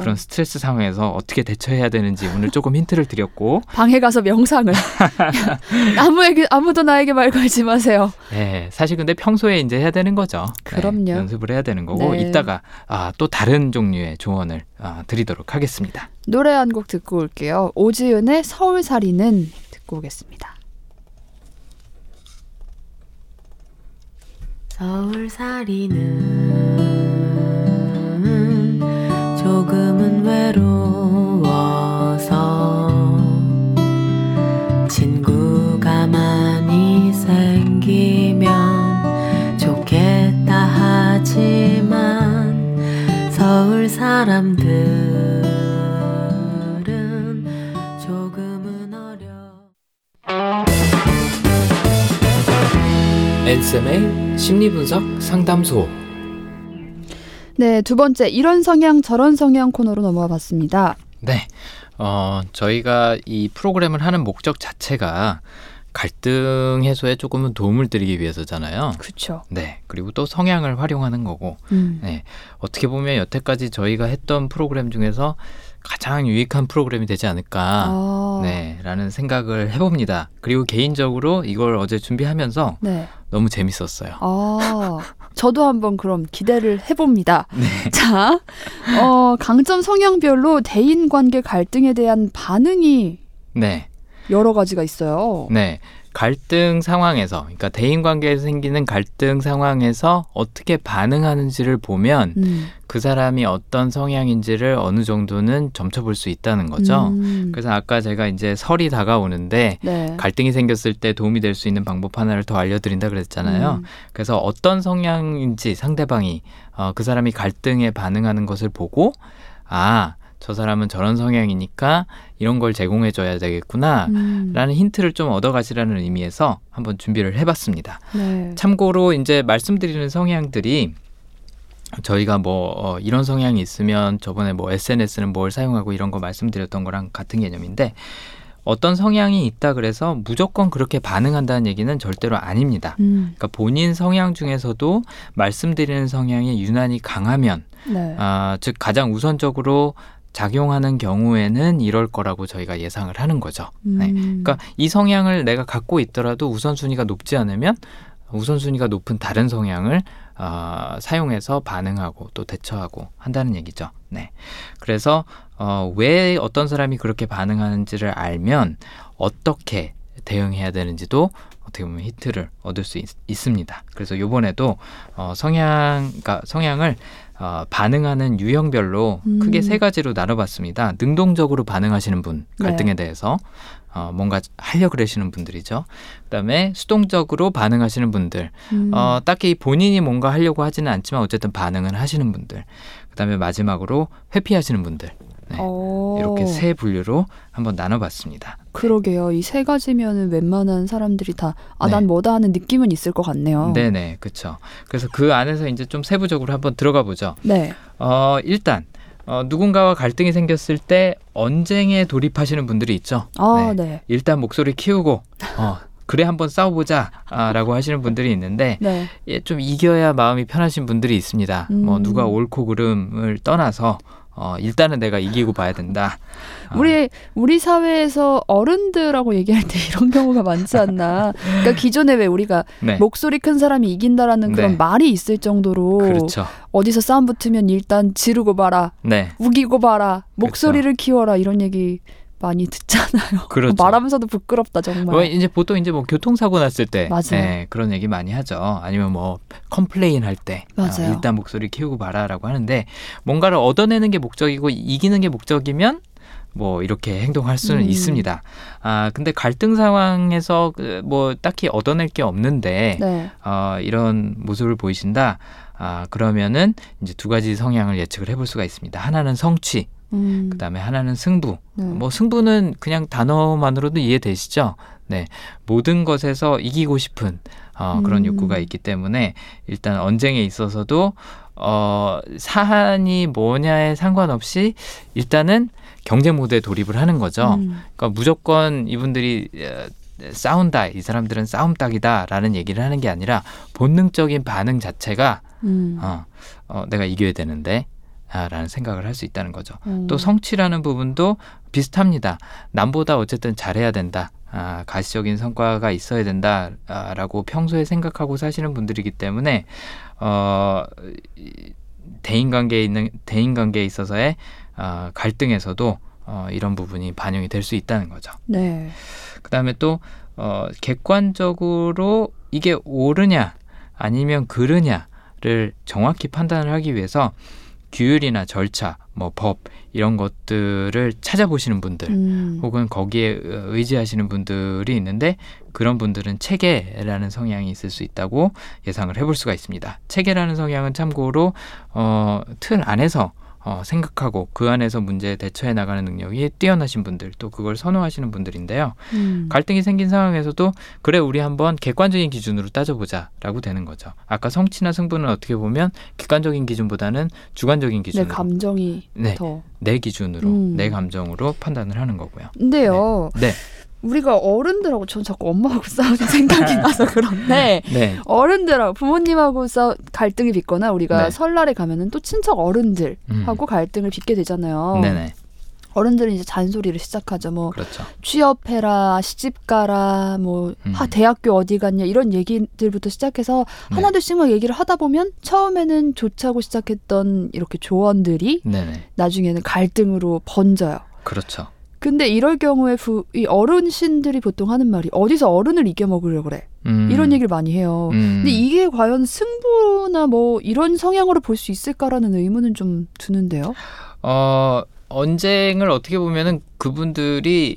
그런 스트레스 상황에서 어떻게 대처해야 되는지 오늘 조금 힌트를 드렸고 방에 가서 명상을 아무에게 아무도 나에게 말 걸지 마세요. 네, 사실 근데 평소에 이제 해야 되는 거죠. 네, 그럼요. 연습을 해야 되는 거고 네. 이따가 아, 또 다른 종류의 조언을 아, 드리도록 하겠습니다. 노래 한 곡 듣고 올게요. 오지은의 서울살이는 듣고 오겠습니다. 서울살이는 조금은 외로워서 친구가 많이 생기면 좋겠다 하지만 서울 어려 앤쌤의 심리분석 상담소. 네, 두 번째 이런 성향 저런 성향 코너로 넘어와 봤습니다. 네. 어, 저희가 이 프로그램을 하는 목적 자체가 갈등 해소에 조금은 도움을 드리기 위해서잖아요. 그렇죠. 네. 그리고 또 성향을 활용하는 거고. 음. 네. 어떻게 보면 여태까지 저희가 했던 프로그램 중에서 가장 유익한 프로그램이 되지 않을까. 아, 네. 라는 생각을 해봅니다. 그리고 개인적으로 이걸 어제 준비하면서 네. 너무 재밌었어요. 아, 저도 한번 그럼 기대를 해봅니다. 네. 자, 어, 강점 성향별로 대인 관계 갈등에 대한 반응이 네. 여러 가지가 있어요. 네. 갈등 상황에서, 그러니까 대인 관계에서 생기는 갈등 상황에서 어떻게 반응하는지를 보면 음. 그 사람이 어떤 성향인지를 어느 정도는 점쳐볼 수 있다는 거죠. 음. 그래서 아까 제가 이제 설이 다가오는데 네. 갈등이 생겼을 때 도움이 될 수 있는 방법 하나를 더 알려드린다 그랬잖아요. 음. 그래서 어떤 성향인지 상대방이 어, 그 사람이 갈등에 반응하는 것을 보고 아, 저 사람은 저런 성향이니까 이런 걸 제공해줘야 되겠구나. 음. 라는 힌트를 좀 얻어가시라는 의미에서 한번 준비를 해봤습니다. 네. 참고로 이제 말씀드리는 성향들이 저희가 뭐 어, 이런 성향이 있으면 저번에 뭐 SNS는 뭘 사용하고 이런 거 말씀드렸던 거랑 같은 개념인데 어떤 성향이 있다 그래서 무조건 그렇게 반응한다는 얘기는 절대로 아닙니다. 음. 그러니까 본인 성향 중에서도 말씀드리는 성향이 유난히 강하면 네. 아, 즉 가장 우선적으로 작용하는 경우에는 이럴 거라고 저희가 예상을 하는 거죠. 네. 음. 그러니까 이 성향을 내가 갖고 있더라도 우선순위가 높지 않으면 우선순위가 높은 다른 성향을 어, 사용해서 반응하고 또 대처하고 한다는 얘기죠. 네. 그래서 어, 왜 어떤 사람이 그렇게 반응하는지를 알면 어떻게 대응해야 되는지도 어떻게 보면 힌트를 얻을 수 있, 습니다 그래서 요번에도 어, 성향, 그러니까 성향을 어, 반응하는 유형별로 음. 크게 세 가지로 나눠봤습니다. 능동적으로 반응하시는 분 네. 갈등에 대해서 어, 뭔가 하려 그러시는 분들이죠. 그다음에 수동적으로 반응하시는 분들, 음. 어, 딱히 본인이 뭔가 하려고 하지는 않지만 어쨌든 반응은 하시는 분들. 그다음에 마지막으로 회피하시는 분들. 네. 어. 이렇게 세 분류로 한번 나눠봤습니다. 그러게요. 이 세 가지면은 웬만한 사람들이 다 아, 네. 난 뭐다 하는 느낌은 있을 것 같네요. 네네, 그렇죠. 그래서 그 안에서 이제 좀 세부적으로 한번 들어가 보죠. 네. 어, 일단 어, 누군가와 갈등이 생겼을 때 언쟁에 돌입하시는 분들이 있죠. 아, 네. 네. 일단 목소리 키우고 어, 그래 한번 싸워보자라고 하시는 분들이 있는데 네. 예, 좀 이겨야 마음이 편하신 분들이 있습니다. 뭐 음. 누가 옳고 그름을 떠나서 어, 일단은 내가 이기고 봐야 된다. 어, 우리 우리 사회에서 어른들하고 얘기할 때 이런 경우가 많지 않나. 그러니까 기존에 왜 우리가 네. 목소리 큰 사람이 이긴다라는 그런 네. 말이 있을 정도로 그렇죠. 어디서 싸움 붙으면 일단 지르고 봐라, 네. 우기고 봐라, 목소리를 키워라 이런 얘기 많이 듣잖아요. 그렇죠. 말하면서도 부끄럽다 정말. 뭐 이제 보통 이제 뭐 교통사고 났을 때 맞아요. 네, 그런 얘기 많이 하죠. 아니면 뭐 complain 할 때 맞아요. 어, 일단 목소리 키우고 봐라라고 하는데 뭔가를 얻어내는 게 목적이고 이기는 게 목적이면 뭐 이렇게 행동할 수는 음. 있습니다. 아 근데 갈등 상황에서 그뭐 딱히 얻어낼 게 없는데 네. 어, 이런 모습을 보이신다. 아 그러면은 이제 두 가지 성향을 예측을 해볼 수가 있습니다. 하나는 성취, 음. 그다음에 하나는 승부. 네. 뭐 승부는 그냥 단어만으로도 이해되시죠? 네. 모든 것에서 이기고 싶은 어, 그런 음. 욕구가 있기 때문에 일단 언쟁에 있어서도 어, 사안이 뭐냐에 상관없이 일단은 경쟁 모드에 돌입을 하는 거죠. 음. 그러니까 무조건 이분들이 어, 싸운다, 이 사람들은 싸움딱이다라는 얘기를 하는 게 아니라 본능적인 반응 자체가 음. 어, 어, 내가 이겨야 되는데 아, 라는 생각을 할 수 있다는 거죠. 음. 또 성취라는 부분도 비슷합니다. 남보다 어쨌든 잘해야 된다. 아, 가시적인 성과가 있어야 된다라고 평소에 생각하고 사시는 분들이기 때문에 어, 이 대인 관계에 있는 대인 관계에 있어서의 아, 갈등에서도 어, 이런 부분이 반영이 될 수 있다는 거죠. 네. 그다음에 또 어, 객관적으로 이게 옳으냐 아니면 그르냐를 정확히 판단을 하기 위해서 규율이나 절차, 뭐 법 이런 것들을 찾아보시는 분들 음. 혹은 거기에 의지하시는 분들이 있는데 그런 분들은 체계라는 성향이 있을 수 있다고 예상을 해볼 수가 있습니다. 체계라는 성향은 참고로 어, 틀 안에서 어, 생각하고 그 안에서 문제에 대처해 나가는 능력이 뛰어나신 분들 또 그걸 선호하시는 분들인데요. 음. 갈등이 생긴 상황에서도 그래 우리 한번 객관적인 기준으로 따져보자라고 되는 거죠. 아까 성취나 승부는 어떻게 보면 객관적인 기준보다는 주관적인 내 기준으로 감정이 네. 더. 내 기준으로 음. 내 감정으로 판단을 하는 거고요. 근데요. 네, 우리가 어른들하고 전 자꾸 엄마하고 싸우는 생각이 나서 그런데 네, 어른들하고 부모님하고 싸 갈등이 빚거나 우리가 네. 설날에 가면은 또 친척 어른들하고 음. 갈등을 빚게 되잖아요. 네네, 어른들은 이제 잔소리를 시작하죠. 뭐 그렇죠. 취업해라, 시집 가라, 뭐 음. 하, 대학교 어디 갔냐 이런 얘기들부터 시작해서 네. 하나둘씩 막 얘기를 하다 보면 처음에는 좋자고 시작했던 이렇게 조언들이 네네, 나중에는 갈등으로 번져요. 그렇죠. 근데 이럴 경우에 부, 이 어른신들이 보통 하는 말이 어디서 어른을 이겨 먹으려고 그래. 음. 이런 얘기를 많이 해요. 음. 근데 이게 과연 승부나 뭐 이런 성향으로 볼 수 있을까라는 의문은 좀 드는데요. 어 언쟁을 어떻게 보면은 그분들이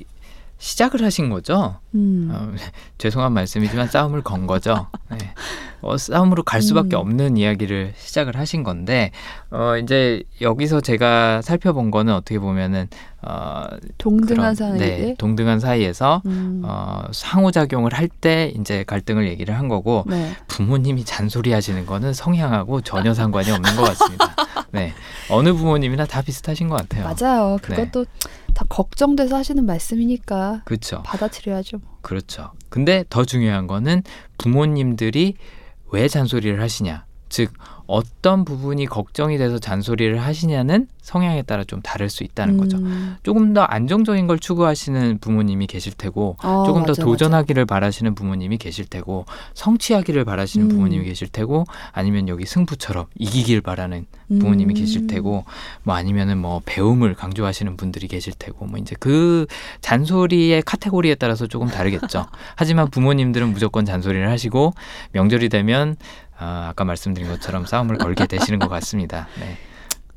시작을 하신 거죠. 음. 어, 죄송한 말씀이지만 싸움을 건 거죠. 네. 어, 싸움으로 갈 수밖에 음. 없는 이야기를 시작을 하신 건데 어, 이제 여기서 제가 살펴본 거는 어떻게 보면은 어, 동등한 그런, 사이에 네, 동등한 사이에서 음. 어, 상호작용을 할 때 이제 갈등을 얘기를 한 거고 네. 부모님이 잔소리 하시는 거는 성향하고 전혀 상관이 없는 것 같습니다. 네. 어느 부모님이나 다 비슷하신 것 같아요. 맞아요. 네. 그것도 다 걱정돼서 하시는 말씀이니까 그렇죠. 받아들여야죠. 그렇죠. 근데 더 중요한 거는 부모님들이 왜 잔소리를 하시냐. 즉, 어떤 부분이 걱정이 돼서 잔소리를 하시냐는 성향에 따라 좀 다를 수 있다는 거죠. 음. 조금 더 안정적인 걸 추구하시는 부모님이 계실 테고, 아, 조금 더 맞아, 도전하기를 바라시는 부모님이 계실 테고, 성취하기를 바라시는 음. 부모님이 계실 테고, 아니면 여기 승부처럼 이기길 바라는 부모님이 음. 계실 테고 뭐 아니면은 뭐 배움을 강조하시는 분들이 계실 테고 뭐 이제 그 잔소리의 카테고리에 따라서 조금 다르겠죠. 하지만 부모님들은 무조건 잔소리를 하시고 명절이 되면 아, 아까 말씀드린 것처럼 싸움을 걸게 되시는 것 같습니다. 네.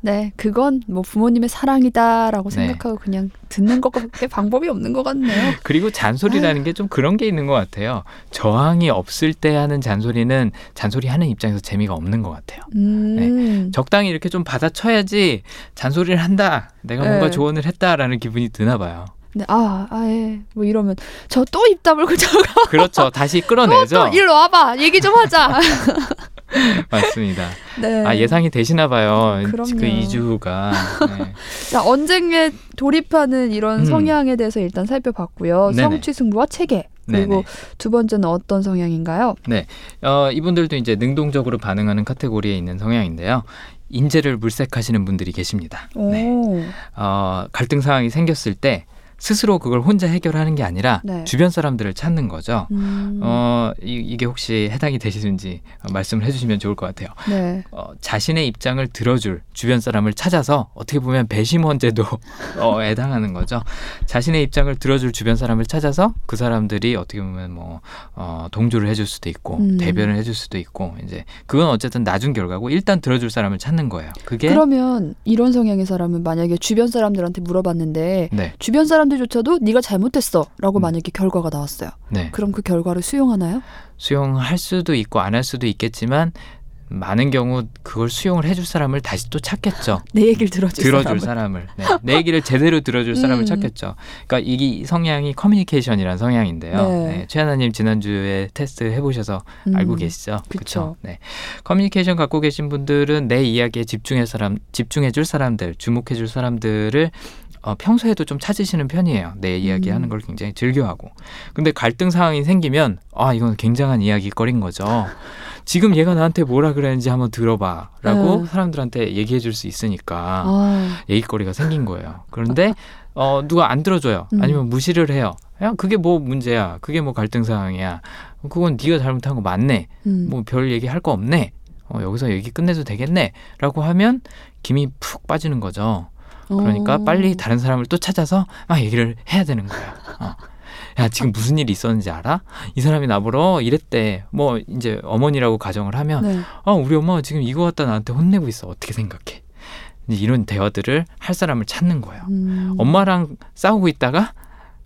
네, 그건 뭐 부모님의 사랑이다라고 네. 생각하고 그냥 듣는 것밖에 방법이 없는 것 같네요. 그리고 잔소리라는 게 좀 그런 게 있는 것 같아요. 저항이 없을 때 하는 잔소리는 잔소리 하는 입장에서 재미가 없는 것 같아요. 음. 적당히 이렇게 좀 받아쳐야지 잔소리를 한다. 내가 뭔가 네. 조언을 했다라는 기분이 드나 봐요. 네, 아, 아 예 뭐 이러면 저 또 입 다물고 저거 그렇죠. 다시 끌어내죠. 또 일로 와봐 얘기 좀 하자. 맞습니다. 네. 아 예상이 되시나 봐요. 그럼요. 그 이주가. 네. 자, 언쟁에 돌입하는 이런 음. 성향에 대해서 일단 살펴봤고요. 네네. 성취 승부와 체계. 그리고 네네. 두 번째는 어떤 성향인가요? 어, 이분들도 이제 능동적으로 반응하는 카테고리에 있는 성향인데요. 인재를 물색하시는 분들이 계십니다. 오. 네. 어, 갈등 상황이 생겼을 때 스스로 그걸 혼자 해결하는 게 아니라 네. 주변 사람들을 찾는 거죠. 음. 어, 이, 이게 혹시 해당이 되시는지 어, 말씀을 해주시면 좋을 것 같아요. 네. 어, 자신의 입장을 들어줄 주변 사람을 찾아서 어떻게 보면 배심원제도 어, 해당하는 거죠. 자신의 입장을 들어줄 주변 사람을 찾아서 그 사람들이 어떻게 보면 뭐 어, 동조를 해줄 수도 있고 음. 대변을 해줄 수도 있고 이제 그건 어쨌든 나중 결과고 일단 들어줄 사람을 찾는 거예요. 그게 그러면 이런 성향의 사람은 만약에 주변 사람들한테 물어봤는데 네, 주변 사람 들조차도 네가 잘못했어라고 음. 만약에 결과가 나왔어요. 네 그럼 그 결과를 수용하나요? 수용할 수도 있고 안 할 수도 있겠지만 많은 경우 그걸 수용을 해줄 사람을 다시 또 찾겠죠. 내 얘기를 들어줄, 들어줄 사람을. 사람을 네. 내 얘기를 제대로 들어줄 사람을 음. 찾겠죠. 그러니까 이게 성향이 커뮤니케이션이라는 성향인데요. 네. 네. 최하나님 지난주에 테스트 해보셔서 음. 알고 계시죠? 그쵸? 네. 커뮤니케이션 갖고 계신 분들은 내 이야기에 집중해 사람 집중해줄 사람들, 주목해줄 사람들을 어, 평소에도 좀 찾으시는 편이에요. 내 이야기하는 음. 걸 굉장히 즐겨하고. 근데 갈등 상황이 생기면 아 이건 굉장한 이야기거리인 거죠. 지금 얘가 나한테 뭐라 그랬는지 한번 들어봐라고 네. 사람들한테 얘기해 줄 수 있으니까 아, 얘기거리가 생긴 거예요. 그런데 어, 누가 안 들어줘요. 음. 아니면 무시를 해요. 야 그게 뭐 문제야. 그게 뭐 갈등 상황이야. 그건 네가 잘못한 거 맞네. 음. 뭐별 얘기 할 거 없네. 어, 여기서 얘기 끝내도 되겠네. 라고 하면 김이 푹 빠지는 거죠. 그러니까 어. 빨리 다른 사람을 또 찾아서 막 얘기를 해야 되는 거예요. 어. 야 지금 무슨 일이 있었는지 알아? 이 사람이 나보러 이랬대. 뭐 이제 어머니라고 가정을 하면 네. 아 우리 엄마가 지금 이거 갖다 나한테 혼내고 있어. 어떻게 생각해? 이런 대화들을 할 사람을 찾는 거예요. 음. 엄마랑 싸우고 있다가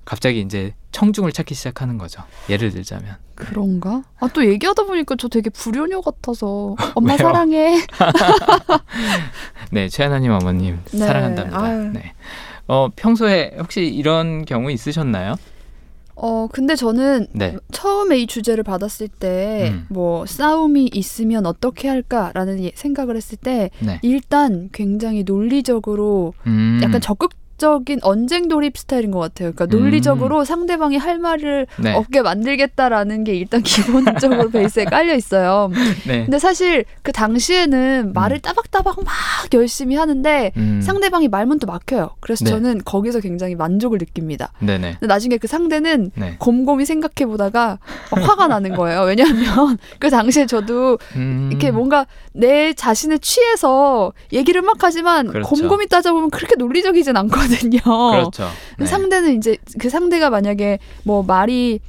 갑자기 이제 청중을 찾기 시작하는 거죠. 예를 들자면 그런가? 아 또 얘기하다 보니까 저 되게 불효녀 같아서 엄마? 사랑해. 네 최하나님 어머님 네. 사랑한답니다. 아유. 네. 어 평소에 혹시 이런 경우 있으셨나요? 어 근데 저는 네. 처음에 이 주제를 받았을 때 음. 뭐 싸움이 있으면 어떻게 할까라는 예- 생각을 했을 때 네. 일단 굉장히 논리적으로 음. 약간 적극 적인 언쟁 돌입 스타일인 것 같아요. 그러니까 음. 논리적으로 상대방이 할 말을 네. 없게 만들겠다라는 게 일단 기본적으로 베이스에 깔려 있어요. 네. 근데 사실 그 당시에는 말을 따박따박 막 열심히 하는데 음. 상대방이 말문 또 막혀요. 그래서 네. 저는 거기서 굉장히 만족을 느낍니다. 네네. 나중에 그 상대는 네. 곰곰이 생각해 보다가 막 화가 나는 거예요. 왜냐하면 그 당시에 저도 음. 이렇게 뭔가 내 자신에 취해서 얘기를 막 하지만 그렇죠. 곰곰이 따져보면 그렇게 논리적이진 않거든요. 그렇죠. 네. 상대는 이제 그 상대가 만약에 뭐 말이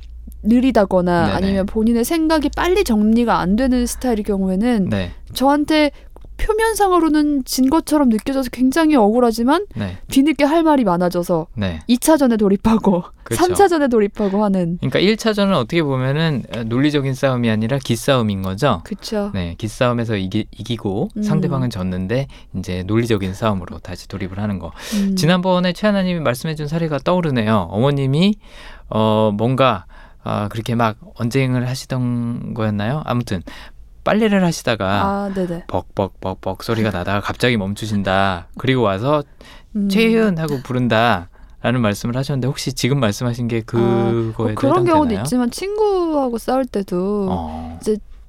느리다거나 네네. 아니면 본인의 생각이 빨리 정리가 안 되는 스타일의 경우에는 네. 저한테 표면상으로는 진 것처럼 느껴져서 굉장히 억울하지만 네. 뒤늦게 할 말이 많아져서 네. 2차전에 돌입하고 그렇죠. 3차전에 돌입하고 하는 그러니까 1차전은 어떻게 보면은 어, 논리적인 싸움이 아니라 기싸움인 거죠. 그쵸. 네, 기싸움에서 이기, 이기고 음. 상대방은 졌는데 이제 논리적인 싸움으로 다시 돌입을 하는 거. 음. 지난번에 최하나 님이 말씀해 준 사례가 떠오르네요. 어머님이 어 뭔가 아 그렇게 막 언쟁을 하시던 거였나요? 아무튼 빨래를 하시다가 아. 벅벅벅벅 소리가 나다가 갑자기 멈추신다. 그리고 와서 음. 최희은 하고 부른다. 라는 말씀을 하셨는데 혹시 지금 말씀하신 게 그거에도 뭐 그런 경우도? 있지만 친구하고 싸울 때도 어.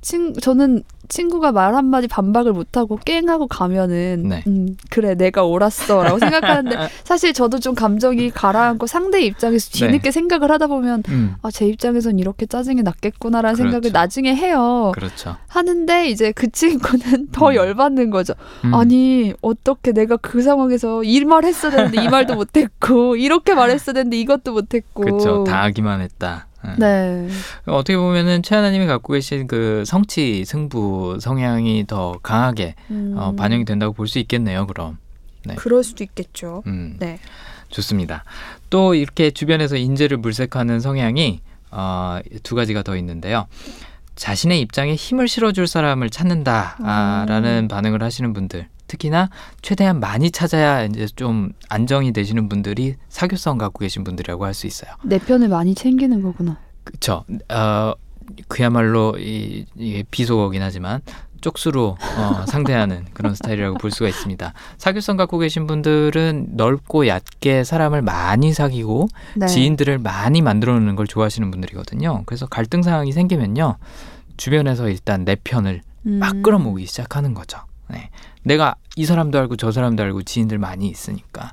친 저는 친구가 말 한마디 반박을 못하고 깽하고 가면은 네. 음, 그래 내가 옳았어라고 생각하는데 사실 저도 좀 감정이 가라앉고 상대 입장에서 네. 뒤늦게 생각을 하다 보면 음, 아, 제 입장에선 이렇게 짜증이 났겠구나라는 생각을 그렇죠. 나중에 해요. 그렇죠. 하는데 이제 그 친구는 더 음. 열받는 거죠. 음. 아니 어떻게 내가 그 상황에서 이 말 했어야 되는데 이 말도 못했고 이렇게 말했어야 되는데 이것도 못했고. 그렇죠. 당하기만 했다. 음. 네. 어떻게 보면은 최하나님이 갖고 계신 그 성취 승부 성향이 더 강하게 음, 어, 반영이 된다고 볼 수 있겠네요. 그럼. 네. 그럴 수도 있겠죠. 음, 네. 좋습니다. 또 이렇게 주변에서 인재를 물색하는 성향이 어, 두 가지가 더 있는데요. 자신의 입장에 힘을 실어줄 사람을 찾는다라는 반응을 하시는 분들, 특히나 최대한 많이 찾아야 이제 좀 안정이 되시는 분들이 사교성 갖고 계신 분들이라고 할 수 있어요. 내 편을 많이 챙기는 거구나. 그렇죠. 어, 그야말로 이, 이게 비속어긴 하지만 쪽수로 어, 상대하는 그런 스타일이라고 볼 수가 있습니다. 사교성 갖고 계신 분들은 넓고 얕게 사람을 많이 사귀고 네. 지인들을 많이 만들어 놓는 걸 좋아하시는 분들이거든요. 그래서 갈등 상황이 생기면요. 주변에서 일단 내 편을 막 음. 끌어모으기 시작하는 거죠. 네. 내가 이 사람도 알고 저 사람도 알고 지인들 많이 있으니까.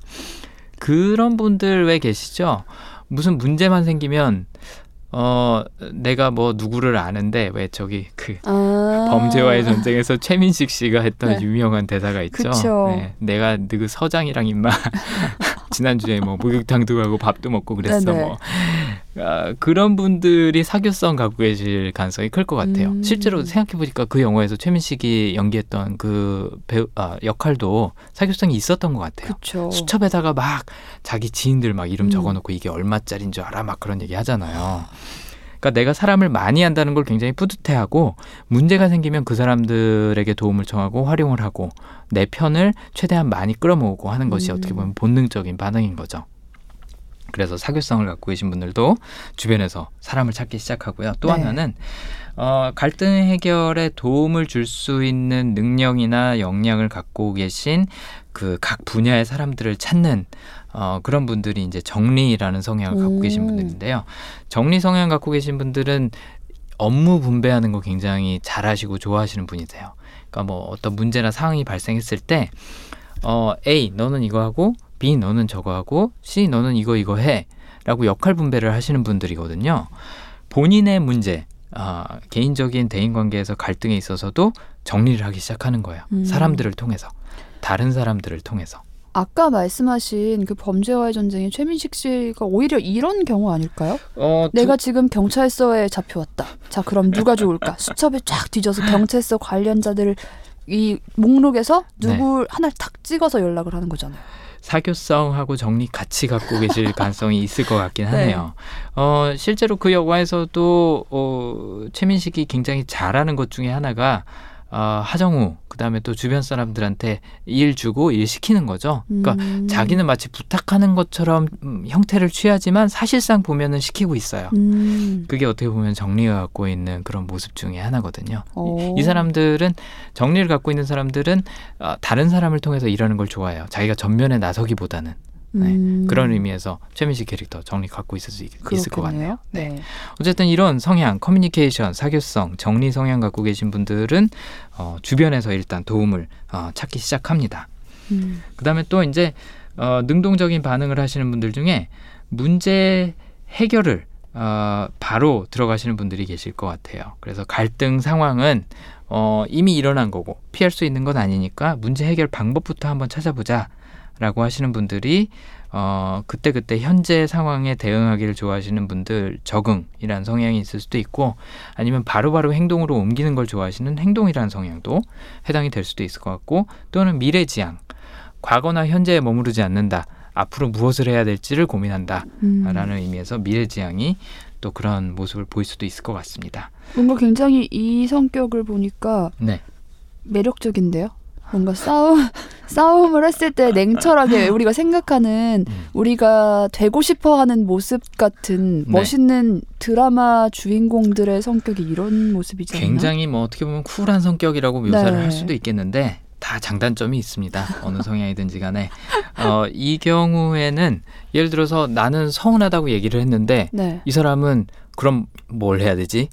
그런 분들 왜 계시죠? 무슨 문제만 생기면 어 내가 뭐 누구를 아는데 왜 저기 그 아. 범죄와의 전쟁에서 최민식 씨가 했던 네. 유명한 대사가 있죠. 그쵸. 네, 내가 누구 서장이랑 임마 지난주에 뭐 목욕탕도 가고 밥도 먹고 그랬어 네네. 뭐 아, 그런 분들이 사교성 갖고 계실 가능성이 클 것 같아요. 음. 실제로 생각해 보니까 그 영화에서 최민식이 연기했던 그 배우 아, 역할도 사교성이 있었던 것 같아요. 그쵸. 수첩에다가 막 자기 지인들 막 이름 음. 적어놓고 이게 얼마짜리인 줄 알아 막 그런 얘기 하잖아요. 그러니까 내가 사람을 많이 한다는 걸 굉장히 뿌듯해하고 문제가 생기면 그 사람들에게 도움을 청하고 활용을 하고 내 편을 최대한 많이 끌어모으고 하는 것이 음. 어떻게 보면 본능적인 반응인 거죠. 그래서 사교성을 갖고 계신 분들도 주변에서 사람을 찾기 시작하고요. 또 네. 하나는 어, 갈등 해결에 도움을 줄 수 있는 능력이나 역량을 갖고 계신 그 각 분야의 사람들을 찾는 어, 그런 분들이 이제 정리라는 성향을 갖고 오. 계신 분들인데요. 정리 성향 갖고 계신 분들은 업무 분배하는 거 굉장히 잘하시고 좋아하시는 분이세요. 그러니까 뭐 어떤 문제나 상황이 발생했을 때 어, A 너는 이거 하고 B 너는 저거 하고 C 너는 이거 이거 해라고 역할 분배를 하시는 분들이거든요. 본인의 문제, 아, 개인적인 대인 관계에서 갈등에 있어서도 정리를 하기 시작하는 거예요. 음. 사람들을 통해서, 다른 사람들을 통해서. 아까 말씀하신 그 범죄와의 전쟁의 최민식 씨가 오히려 이런 경우 아닐까요? 어, 두- 내가 지금 경찰서에 잡혀왔다. 자, 그럼 누가 좋을까? 수첩에 쫙 뒤져서 경찰서 관련자들을 이 목록에서 누구 하나를 탁 찍어서 연락을 하는 거잖아요. 사교성하고 정리 같이 갖고 계실 가능성이 있을 것 같긴 네. 하네요. 어, 실제로 그 영화에서도 어, 최민식이 굉장히 잘하는 것 중에 하나가 어, 하정우 그다음에 또 주변 사람들한테 일 주고 일 시키는 거죠. 그러니까 음. 자기는 마치 부탁하는 것처럼 음, 형태를 취하지만 사실상 보면은 시키고 있어요. 음. 그게 어떻게 보면 정리가 갖고 있는 그런 모습 중에 하나거든요. 오. 이, 이 사람들은 정리를 갖고 있는 사람들은 어, 다른 사람을 통해서 일하는 걸 좋아해요. 자기가 전면에 나서기보다는 네. 음. 그런 의미에서 최민식 캐릭터 정리 갖고 있을 수 있, 을것 같네요. 그렇겠네요. 네. 어쨌든 이런 성향, 커뮤니케이션, 사교성, 정리 성향 갖고 계신 분들은 어, 주변에서 일단 도움을 어, 찾기 시작합니다. 음. 그다음에 또 이제 어, 능동적인 반응을 하시는 분들 중에 문제 해결을 어, 바로 들어가시는 분들이 계실 것 같아요. 그래서 갈등 상황은 어, 이미 일어난 거고 피할 수 있는 건 아니니까 문제 해결 방법부터 한번 찾아보자 라고 하시는 분들이 어, 그때그때 현재 상황에 대응하기를 좋아하시는 분들 적응이라는 성향이 있을 수도 있고 아니면 바로 바로 행동으로 옮기는 걸 좋아하시는 행동이라는 성향도 해당이 될 수도 있을 것 같고 또는 미래지향 과거나 현재에 머무르지 않는다. 앞으로 무엇을 해야 될지를 고민한다. 음. 라는 의미에서 미래지향이 또 그런 모습을 보일 수도 있을 것 같습니다. 뭔가 굉장히 이 성격을 보니까 네. 매력적인데요. 뭔가 싸움 싸움을 했을 때 냉철하게 우리가 생각하는 음. 우리가 되고 싶어하는 모습 같은 네. 멋있는 드라마 주인공들의 성격이 이런 모습이지 않나? 굉장히 뭐 어떻게 보면 쿨한 성격이라고 묘사를 네. 할 수도 있겠는데 다 장단점이 있습니다. 어느 성향이든지 간에. 어, 이 경우에는 예를 들어서 나는 서운하다고 얘기를 했는데 네. 이 사람은 그럼 뭘 해야 되지?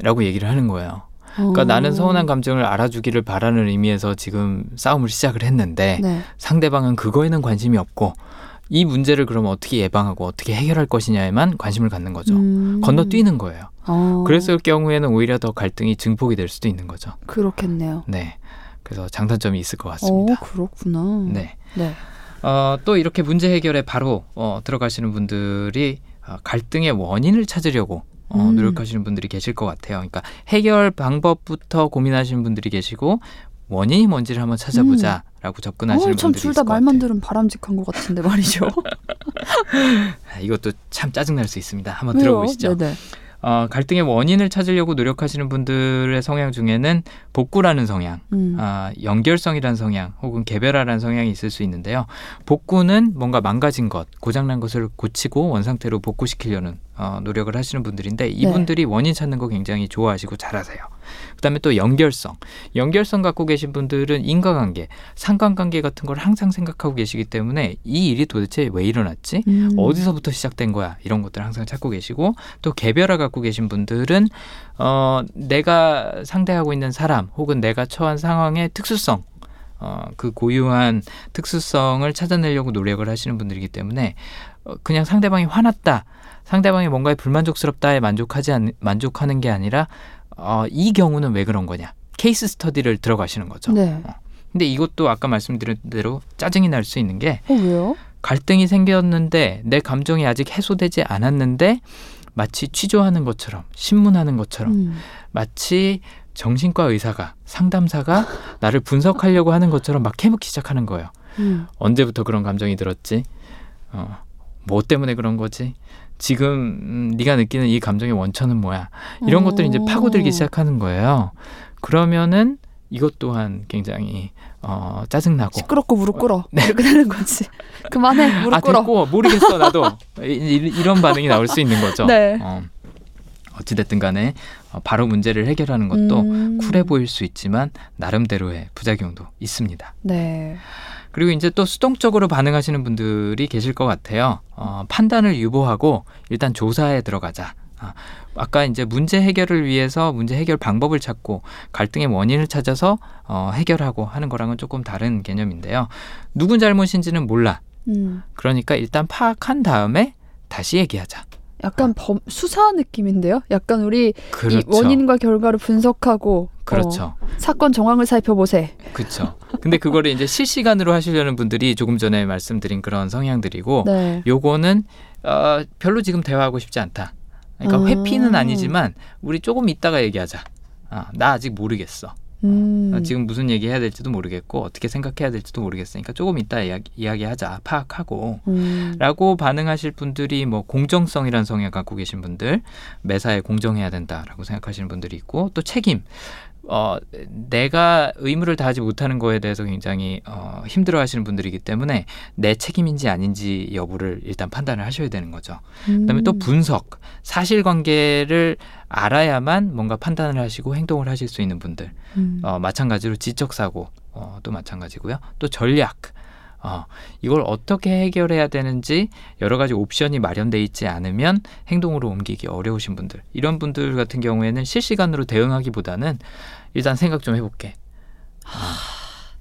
라고 얘기를 하는 거예요. 그러니까 어. 나는 서운한 감정을 알아주기를 바라는 의미에서 지금 싸움을 시작을 했는데 네. 상대방은 그거에는 관심이 없고 이 문제를 그럼 어떻게 예방하고 어떻게 해결할 것이냐에만 관심을 갖는 거죠. 음. 건너뛰는 거예요. 어. 그랬을 경우에는 오히려 더 갈등이 증폭이 될 수도 있는 거죠. 그렇겠네요. 네. 그래서 장단점이 있을 것 어, 같습니다. 그렇구나. 네. 네. 어, 또 이렇게 문제 해결에 바로 어, 들어가시는 분들이 어, 갈등의 원인을 찾으려고 어, 음. 노력하시는 분들이 계실 것 같아요. 그러니까 해결 방법부터 고민하시는 분들이 계시고 원인이 뭔지를 한번 찾아보자라고 접근하시는 어, 참 분들이 둘 있을 다것 말만. 들으면 바람직한 것 같은데 말이죠. 아, 이것도 참 짜증 날 수 있습니다. 한번 왜요? 들어보시죠. 네네. 어, 갈등의 원인을 찾으려고 노력하시는 분들의 성향 중에는 복구라는 성향, 음. 아, 연결성이라는 성향 혹은 개별화라는 성향이 있을 수 있는데요. 복구는 뭔가 망가진 것, 고장난 것을 고치고 원상태로 복구시키려는 어, 노력을 하시는 분들인데 이분들이 원인 찾는 거 굉장히 좋아하시고 잘하세요. 그다음에 또 연결성. 연결성 갖고 계신 분들은 인과관계, 상관관계 같은 걸 항상 생각하고 계시기 때문에 이 일이 도대체 왜 일어났지? 음. 어디서부터 시작된 거야? 이런 것들 을 항상 찾고 계시고 또 개별화 갖고 계신 분들은 어 내가 상대하고 있는 사람 혹은 내가 처한 상황의 특수성 어, 그 고유한 특수성을 찾아내려고 노력을 하시는 분들이기 때문에 어, 그냥 상대방이 화났다, 상대방이 뭔가에 불만족스럽다에 만족하지 않, 만족하는 게 아니라 어, 이 경우는 왜 그런 거냐 케이스 스터디를 들어가시는 거죠. 네. 어. 근데 이것도 아까 말씀드린 대로 짜증이 날 수 있는 게 어 왜요? 갈등이 생겼는데 내 감정이 아직 해소되지 않았는데 마치 취조하는 것처럼 신문하는 것처럼 음. 마치 정신과 의사가 상담사가 나를 분석하려고 하는 것처럼 막 캐묻기 시작하는 거예요. 음. 언제부터 그런 감정이 들었지? 어, 뭐 때문에 그런 거지? 지금 음, 네가 느끼는 이 감정의 원천은 뭐야? 이런 것들이 이제 오. 파고들기 시작하는 거예요. 그러면은 이것 또한 굉장히 어, 짜증나고 시끄럽고 무릎 꿇어. 이렇게 되는 거지. 그만해 무릎 아 꿇어. 됐고 모르겠어 나도 이, 이- 이런 반응이 나올 수 있는 거죠. 네. 어, 어찌됐든 간에 어, 바로 문제를 해결하는 것도 음. 쿨해 보일 수 있지만 나름대로의 부작용도 있습니다. 네. 그리고 이제 또 수동적으로 반응하시는 분들이 계실 것 같아요. 어, 판단을 유보하고 일단 조사에 들어가자. 아, 아까 이제 문제 해결을 위해서 문제 해결 방법을 찾고 갈등의 원인을 찾아서 어, 해결하고 하는 거랑은 조금 다른 개념인데요. 누군 잘못인지는 몰라. 음. 그러니까 일단 파악한 다음에 다시 얘기하자. 약간 범, 수사 느낌인데요. 약간 우리 그렇죠. 이 원인과 결과를 분석하고 그렇죠. 어, 사건 정황을 살펴보세. 그렇죠. 근데 그거를 이제 실시간으로 하시려는 분들이 조금 전에 말씀드린 그런 성향들이고 네. 요거는 어, 별로 지금 대화하고 싶지 않다. 그러니까 아. 회피는 아니지만 우리 조금 이따가 얘기하자. 아, 나 아직 모르겠어. 음. 어, 지금 무슨 얘기 해야 될지도 모르겠고 어떻게 생각해야 될지도 모르겠으니까 조금 이따 이야기, 이야기 하자. 파악하고. 음. 라고 반응하실 분들이 뭐 공정성이라는 성향 갖고 계신 분들, 매사에 공정해야 된다라고 생각하시는 분들이 있고 또 책임. 어, 내가 의무를 다하지 못하는 거에 대해서 굉장히 어, 힘들어 하시는 분들이기 때문에 내 책임인지 아닌지 여부를 일단 판단을 하셔야 되는 거죠. 그다음에 또 음. 분석, 사실관계를 알아야만 뭔가 판단을 하시고 행동을 하실 수 있는 분들. 음. 어, 마찬가지로 지적 사고 어, 또 마찬가지고요. 또 전략. 어, 이걸 어떻게 해결해야 되는지 여러 가지 옵션이 마련돼 있지 않으면 행동으로 옮기기 어려우신 분들 이런 분들 같은 경우에는 실시간으로 대응하기보다는 일단 생각 좀 해볼게 어,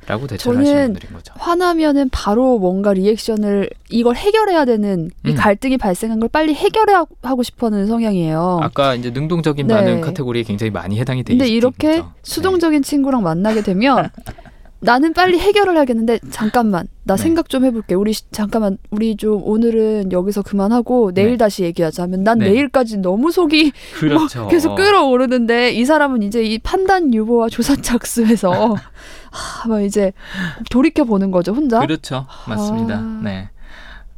라고 대처를 하시는 분들인 거죠 화나면은 바로 뭔가 리액션을 이걸 해결해야 되는 이 음. 갈등이 발생한 걸 빨리 해결하고 싶어하는 성향이에요. 아까 이제 능동적인 네. 반응 카테고리에 굉장히 많이 해당이 돼 근데 이렇게. 네. 수동적인 친구랑 만나게 되면 나는 빨리 해결을 하겠는데 잠깐만 나 네. 생각 좀 해볼게 우리 시- 잠깐만 우리 좀 오늘은 여기서 그만하고 내일 네. 다시 얘기하자 하면 난 네. 내일까지 너무 속이 그렇죠 뭐 계속 끌어오르는데 이 사람은 이제 이 판단 유보와 조사 착수에서 하, 막 이제 돌이켜 보는 거죠 혼자 그렇죠 맞습니다 아. 네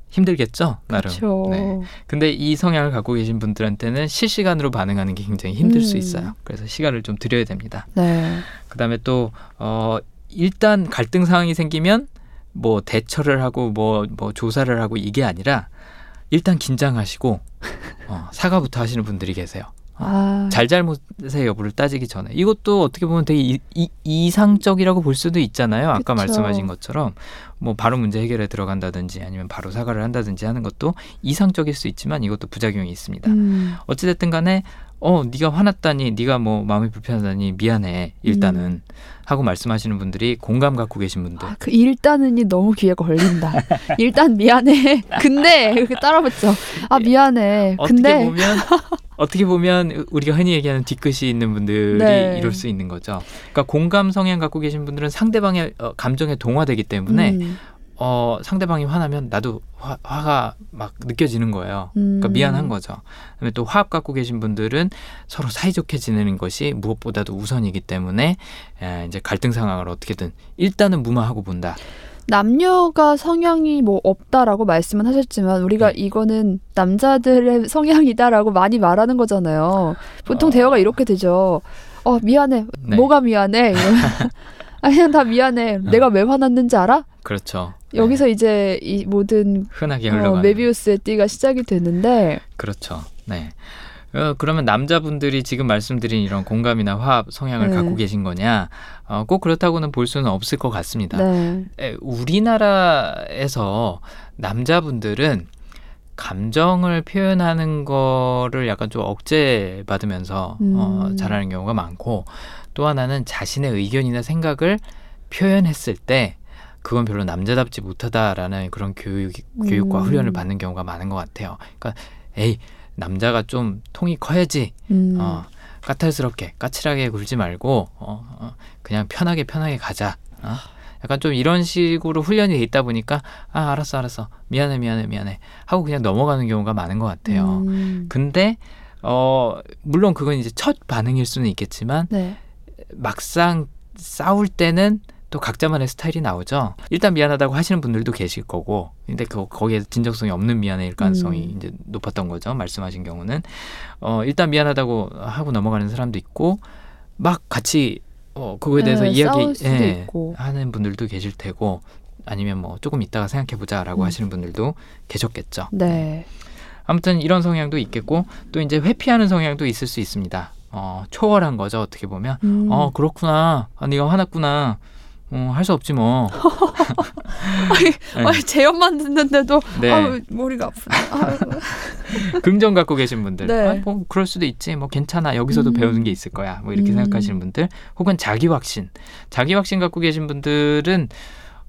힘들겠죠 나름 그렇죠. 네. 근데 이 성향을 갖고 계신 분들한테는 실시간으로 반응하는 게 굉장히 힘들 수 음. 있어요. 그래서 시간을 좀 드려야 됩니다. 네. 그다음에 또 어, 일단 갈등 상황이 생기면 뭐 대처를 하고 뭐뭐 조사를 하고 이게 아니라 일단 긴장하시고 어, 사과부터 하시는 분들이 계세요. 아, 잘잘못의 여부를 따지기 전에 이것도 어떻게 보면 되게 이, 이, 이 상적이라고 볼 수도 있잖아요. 아까 그쵸. 말씀하신 것처럼 뭐 바로 문제 해결에 들어간다든지 아니면 바로 사과를 한다든지 하는 것도 이상적일 수 있지만 이것도 부작용이 있습니다. 음, 어찌됐든 간에 어 네가 화났다니 네가 뭐 마음이 불편하다니 미안해 일단은 하고 말씀하시는 분들이 공감 갖고 계신 분들 아, 그 일단은이 너무 귀에 걸린다. 일단 미안해. 근데 이렇게 따라붙죠. 아 미안해. 어떻게 근데 보면 어떻게 보면 우리가 흔히 얘기하는 뒤끝이 있는 분들이 네. 이럴 수 있는 거죠. 그러니까 공감 성향 갖고 계신 분들은 상대방의 어, 감정에 동화되기 때문에 음, 어, 상대방이 화나면 나도 화, 화가 막 느껴지는 거예요. 그러니까 음. 미안한 거죠. 그다음에 또 화합 갖고 계신 분들은 서로 사이좋게 지내는 것이 무엇보다도 우선이기 때문에 에, 이제 갈등 상황을 어떻게든 일단은 무마하고 본다. 남녀가 성향이 뭐 없다라고 말씀은 하셨지만 우리가 네. 이거는 남자들의 성향이다라고 많이 말하는 거잖아요. 보통 어. 대화가 이렇게 되죠. 어 미안해. 네. 뭐가 미안해? 이러면 아 그냥 다 미안해. 내가 왜 화났는지 알아? 그렇죠. 네. 여기서 이제 이 모든 흔하게 어, 흘러가는 메비우스의 띠가 시작이 되는데 그렇죠. 네. 어, 그러면 남자분들이 지금 말씀드린 이런 공감이나 화합 성향을 네. 갖고 계신 거냐? 어, 꼭 그렇다고는 볼 수는 없을 것 같습니다. 네. 에, 우리나라에서 남자분들은 감정을 표현하는 거를 약간 좀 억제 받으면서 어, 음. 잘하는 경우가 많고 또 하나는 자신의 의견이나 생각을 표현했을 때 그건 별로 남자답지 못하다라는 그런 교육, 교육과 음. 훈련을 받는 경우가 많은 것 같아요. 그러니까 에이 남자가 좀 통이 커야지 음. 어, 까탈스럽게 까칠하게 굴지 말고 어, 어, 그냥 편하게 편하게 가자. 어? 약간 좀 이런 식으로 훈련이 돼 있다 보니까 아 알았어 알았어 미안해 미안해 미안해 하고 그냥 넘어가는 경우가 많은 것 같아요. 음. 근데 어 물론 그건 이제 첫 반응일 수는 있겠지만 네. 막상 싸울 때는 또 각자만의 스타일이 나오죠. 일단 미안하다고 하시는 분들도 계실 거고, 근데 그 거기에 진정성이 없는 미안해일 가능성이 음. 이제 높았던 거죠. 말씀하신 경우는 어 일단 미안하다고 하고 넘어가는 사람도 있고, 막 같이 어 그거에 대해서 네, 이야기 예. 하는 분들도 계실 테고, 아니면 뭐 조금 이따가 생각해 보자라고 음. 하시는 분들도 계셨겠죠. 네. 아무튼 이런 성향도 있겠고, 또 이제 회피하는 성향도 있을 수 있습니다. 어 초월한 거죠 어떻게 보면. 음. 어 그렇구나. 아 네가 화났구나. 어, 할 수 없지 뭐. 네. 아니 제연만 듣는데도 네. 아유, 머리가 아프네. 아유. 긍정 갖고 계신 분들. 네. 아, 뭐 그럴 수도 있지. 뭐 괜찮아. 여기서도 음. 배우는 게 있을 거야. 뭐 이렇게 음. 생각하시는 분들, 혹은 자기 확신. 자기 확신 갖고 계신 분들은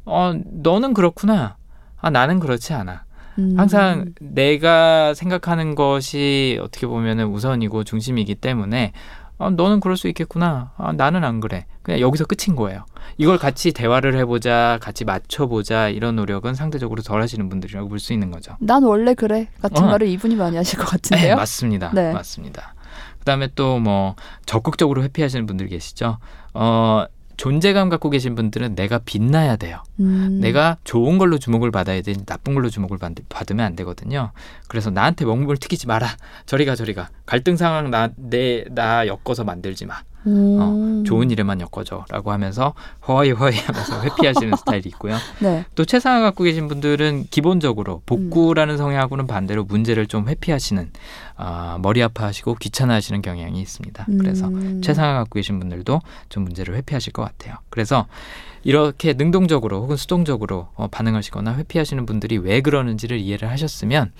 어 너는 그렇구나. 아 나는 그렇지 않아. 음. 항상 내가 생각하는 것이 어떻게 보면은 우선이고 중심이기 때문에 아, 너는 그럴 수 있겠구나. 아, 나는 안 그래. 그냥 여기서 끝인 거예요. 이걸 같이 대화를 해보자, 같이 맞춰보자 이런 노력은 상대적으로 덜 하시는 분들이라고 볼 수 있는 거죠. 난 원래 그래 같은 어. 말을 이분이 많이 하실 것 네, 같은데요. 맞습니다. 네. 맞습니다. 그다음에 또 뭐 적극적으로 회피하시는 분들 계시죠. 어, 존재감 갖고 계신 분들은 내가 빛나야 돼요. 음. 내가 좋은 걸로 주목을 받아야 되지 나쁜 걸로 주목을 받, 받으면 안 되거든요. 그래서 나한테 먹물 튀기지 마라. 저리가 저리가. 갈등 상황 나 내나 엮어서 만들지 마. 음. 어, 좋은 일에만 엮어줘라고 하면서 허이 허이 하면서 회피하시는 스타일이 있고요. 네. 또 최상을 갖고 계신 분들은 기본적으로 복구라는 성향하고는 반대로 문제를 좀 회피하시는 아, 머리 아파하시고 귀찮아하시는 경향이 있습니다. 그래서 음. 최상을 갖고 계신 분들도 좀 문제를 회피하실 것 같아요. 그래서 이렇게 능동적으로 혹은 수동적으로 어, 반응하시거나 회피하시는 분들이 왜 그러는지를 이해를 하셨으면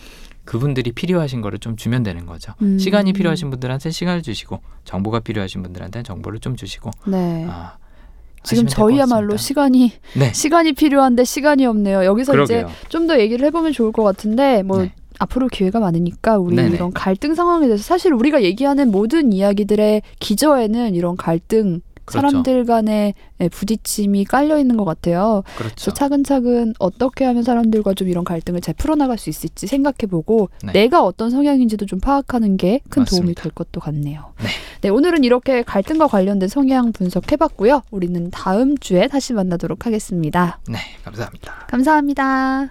그분들이 필요하신 거를 좀 주면 되는 거죠. 음. 시간이 필요하신 분들한테 시간을 주시고 정보가 필요하신 분들한테는 정보를 좀 주시고 네. 아, 지금 저희야말로. 시간이 네 시간이 필요한데 시간이 없네요. 여기서 그러게요. 이제 좀 더 얘기를 해보면 좋을 것 같은데 뭐 네. 앞으로 기회가 많으니까 우리 네네. 이런 갈등 상황에 대해서 사실 우리가 얘기하는 모든 이야기들의 기저에는 이런 갈등 그렇죠. 사람들 간의 예, 부딪힘이 깔려 있는 것 같아요. 그렇죠. 차근차근 어떻게 하면 사람들과 좀 이런 갈등을 잘 풀어나갈 수 있을지 생각해보고 네. 내가 어떤 성향인지도 좀 파악하는 게 큰 도움이. 될 것도 같네요. 네. 네, 오늘은 이렇게 갈등과 관련된 성향 분석해봤고요. 우리는 다음 주에 다시 만나도록 하겠습니다. 네 감사합니다. 감사합니다.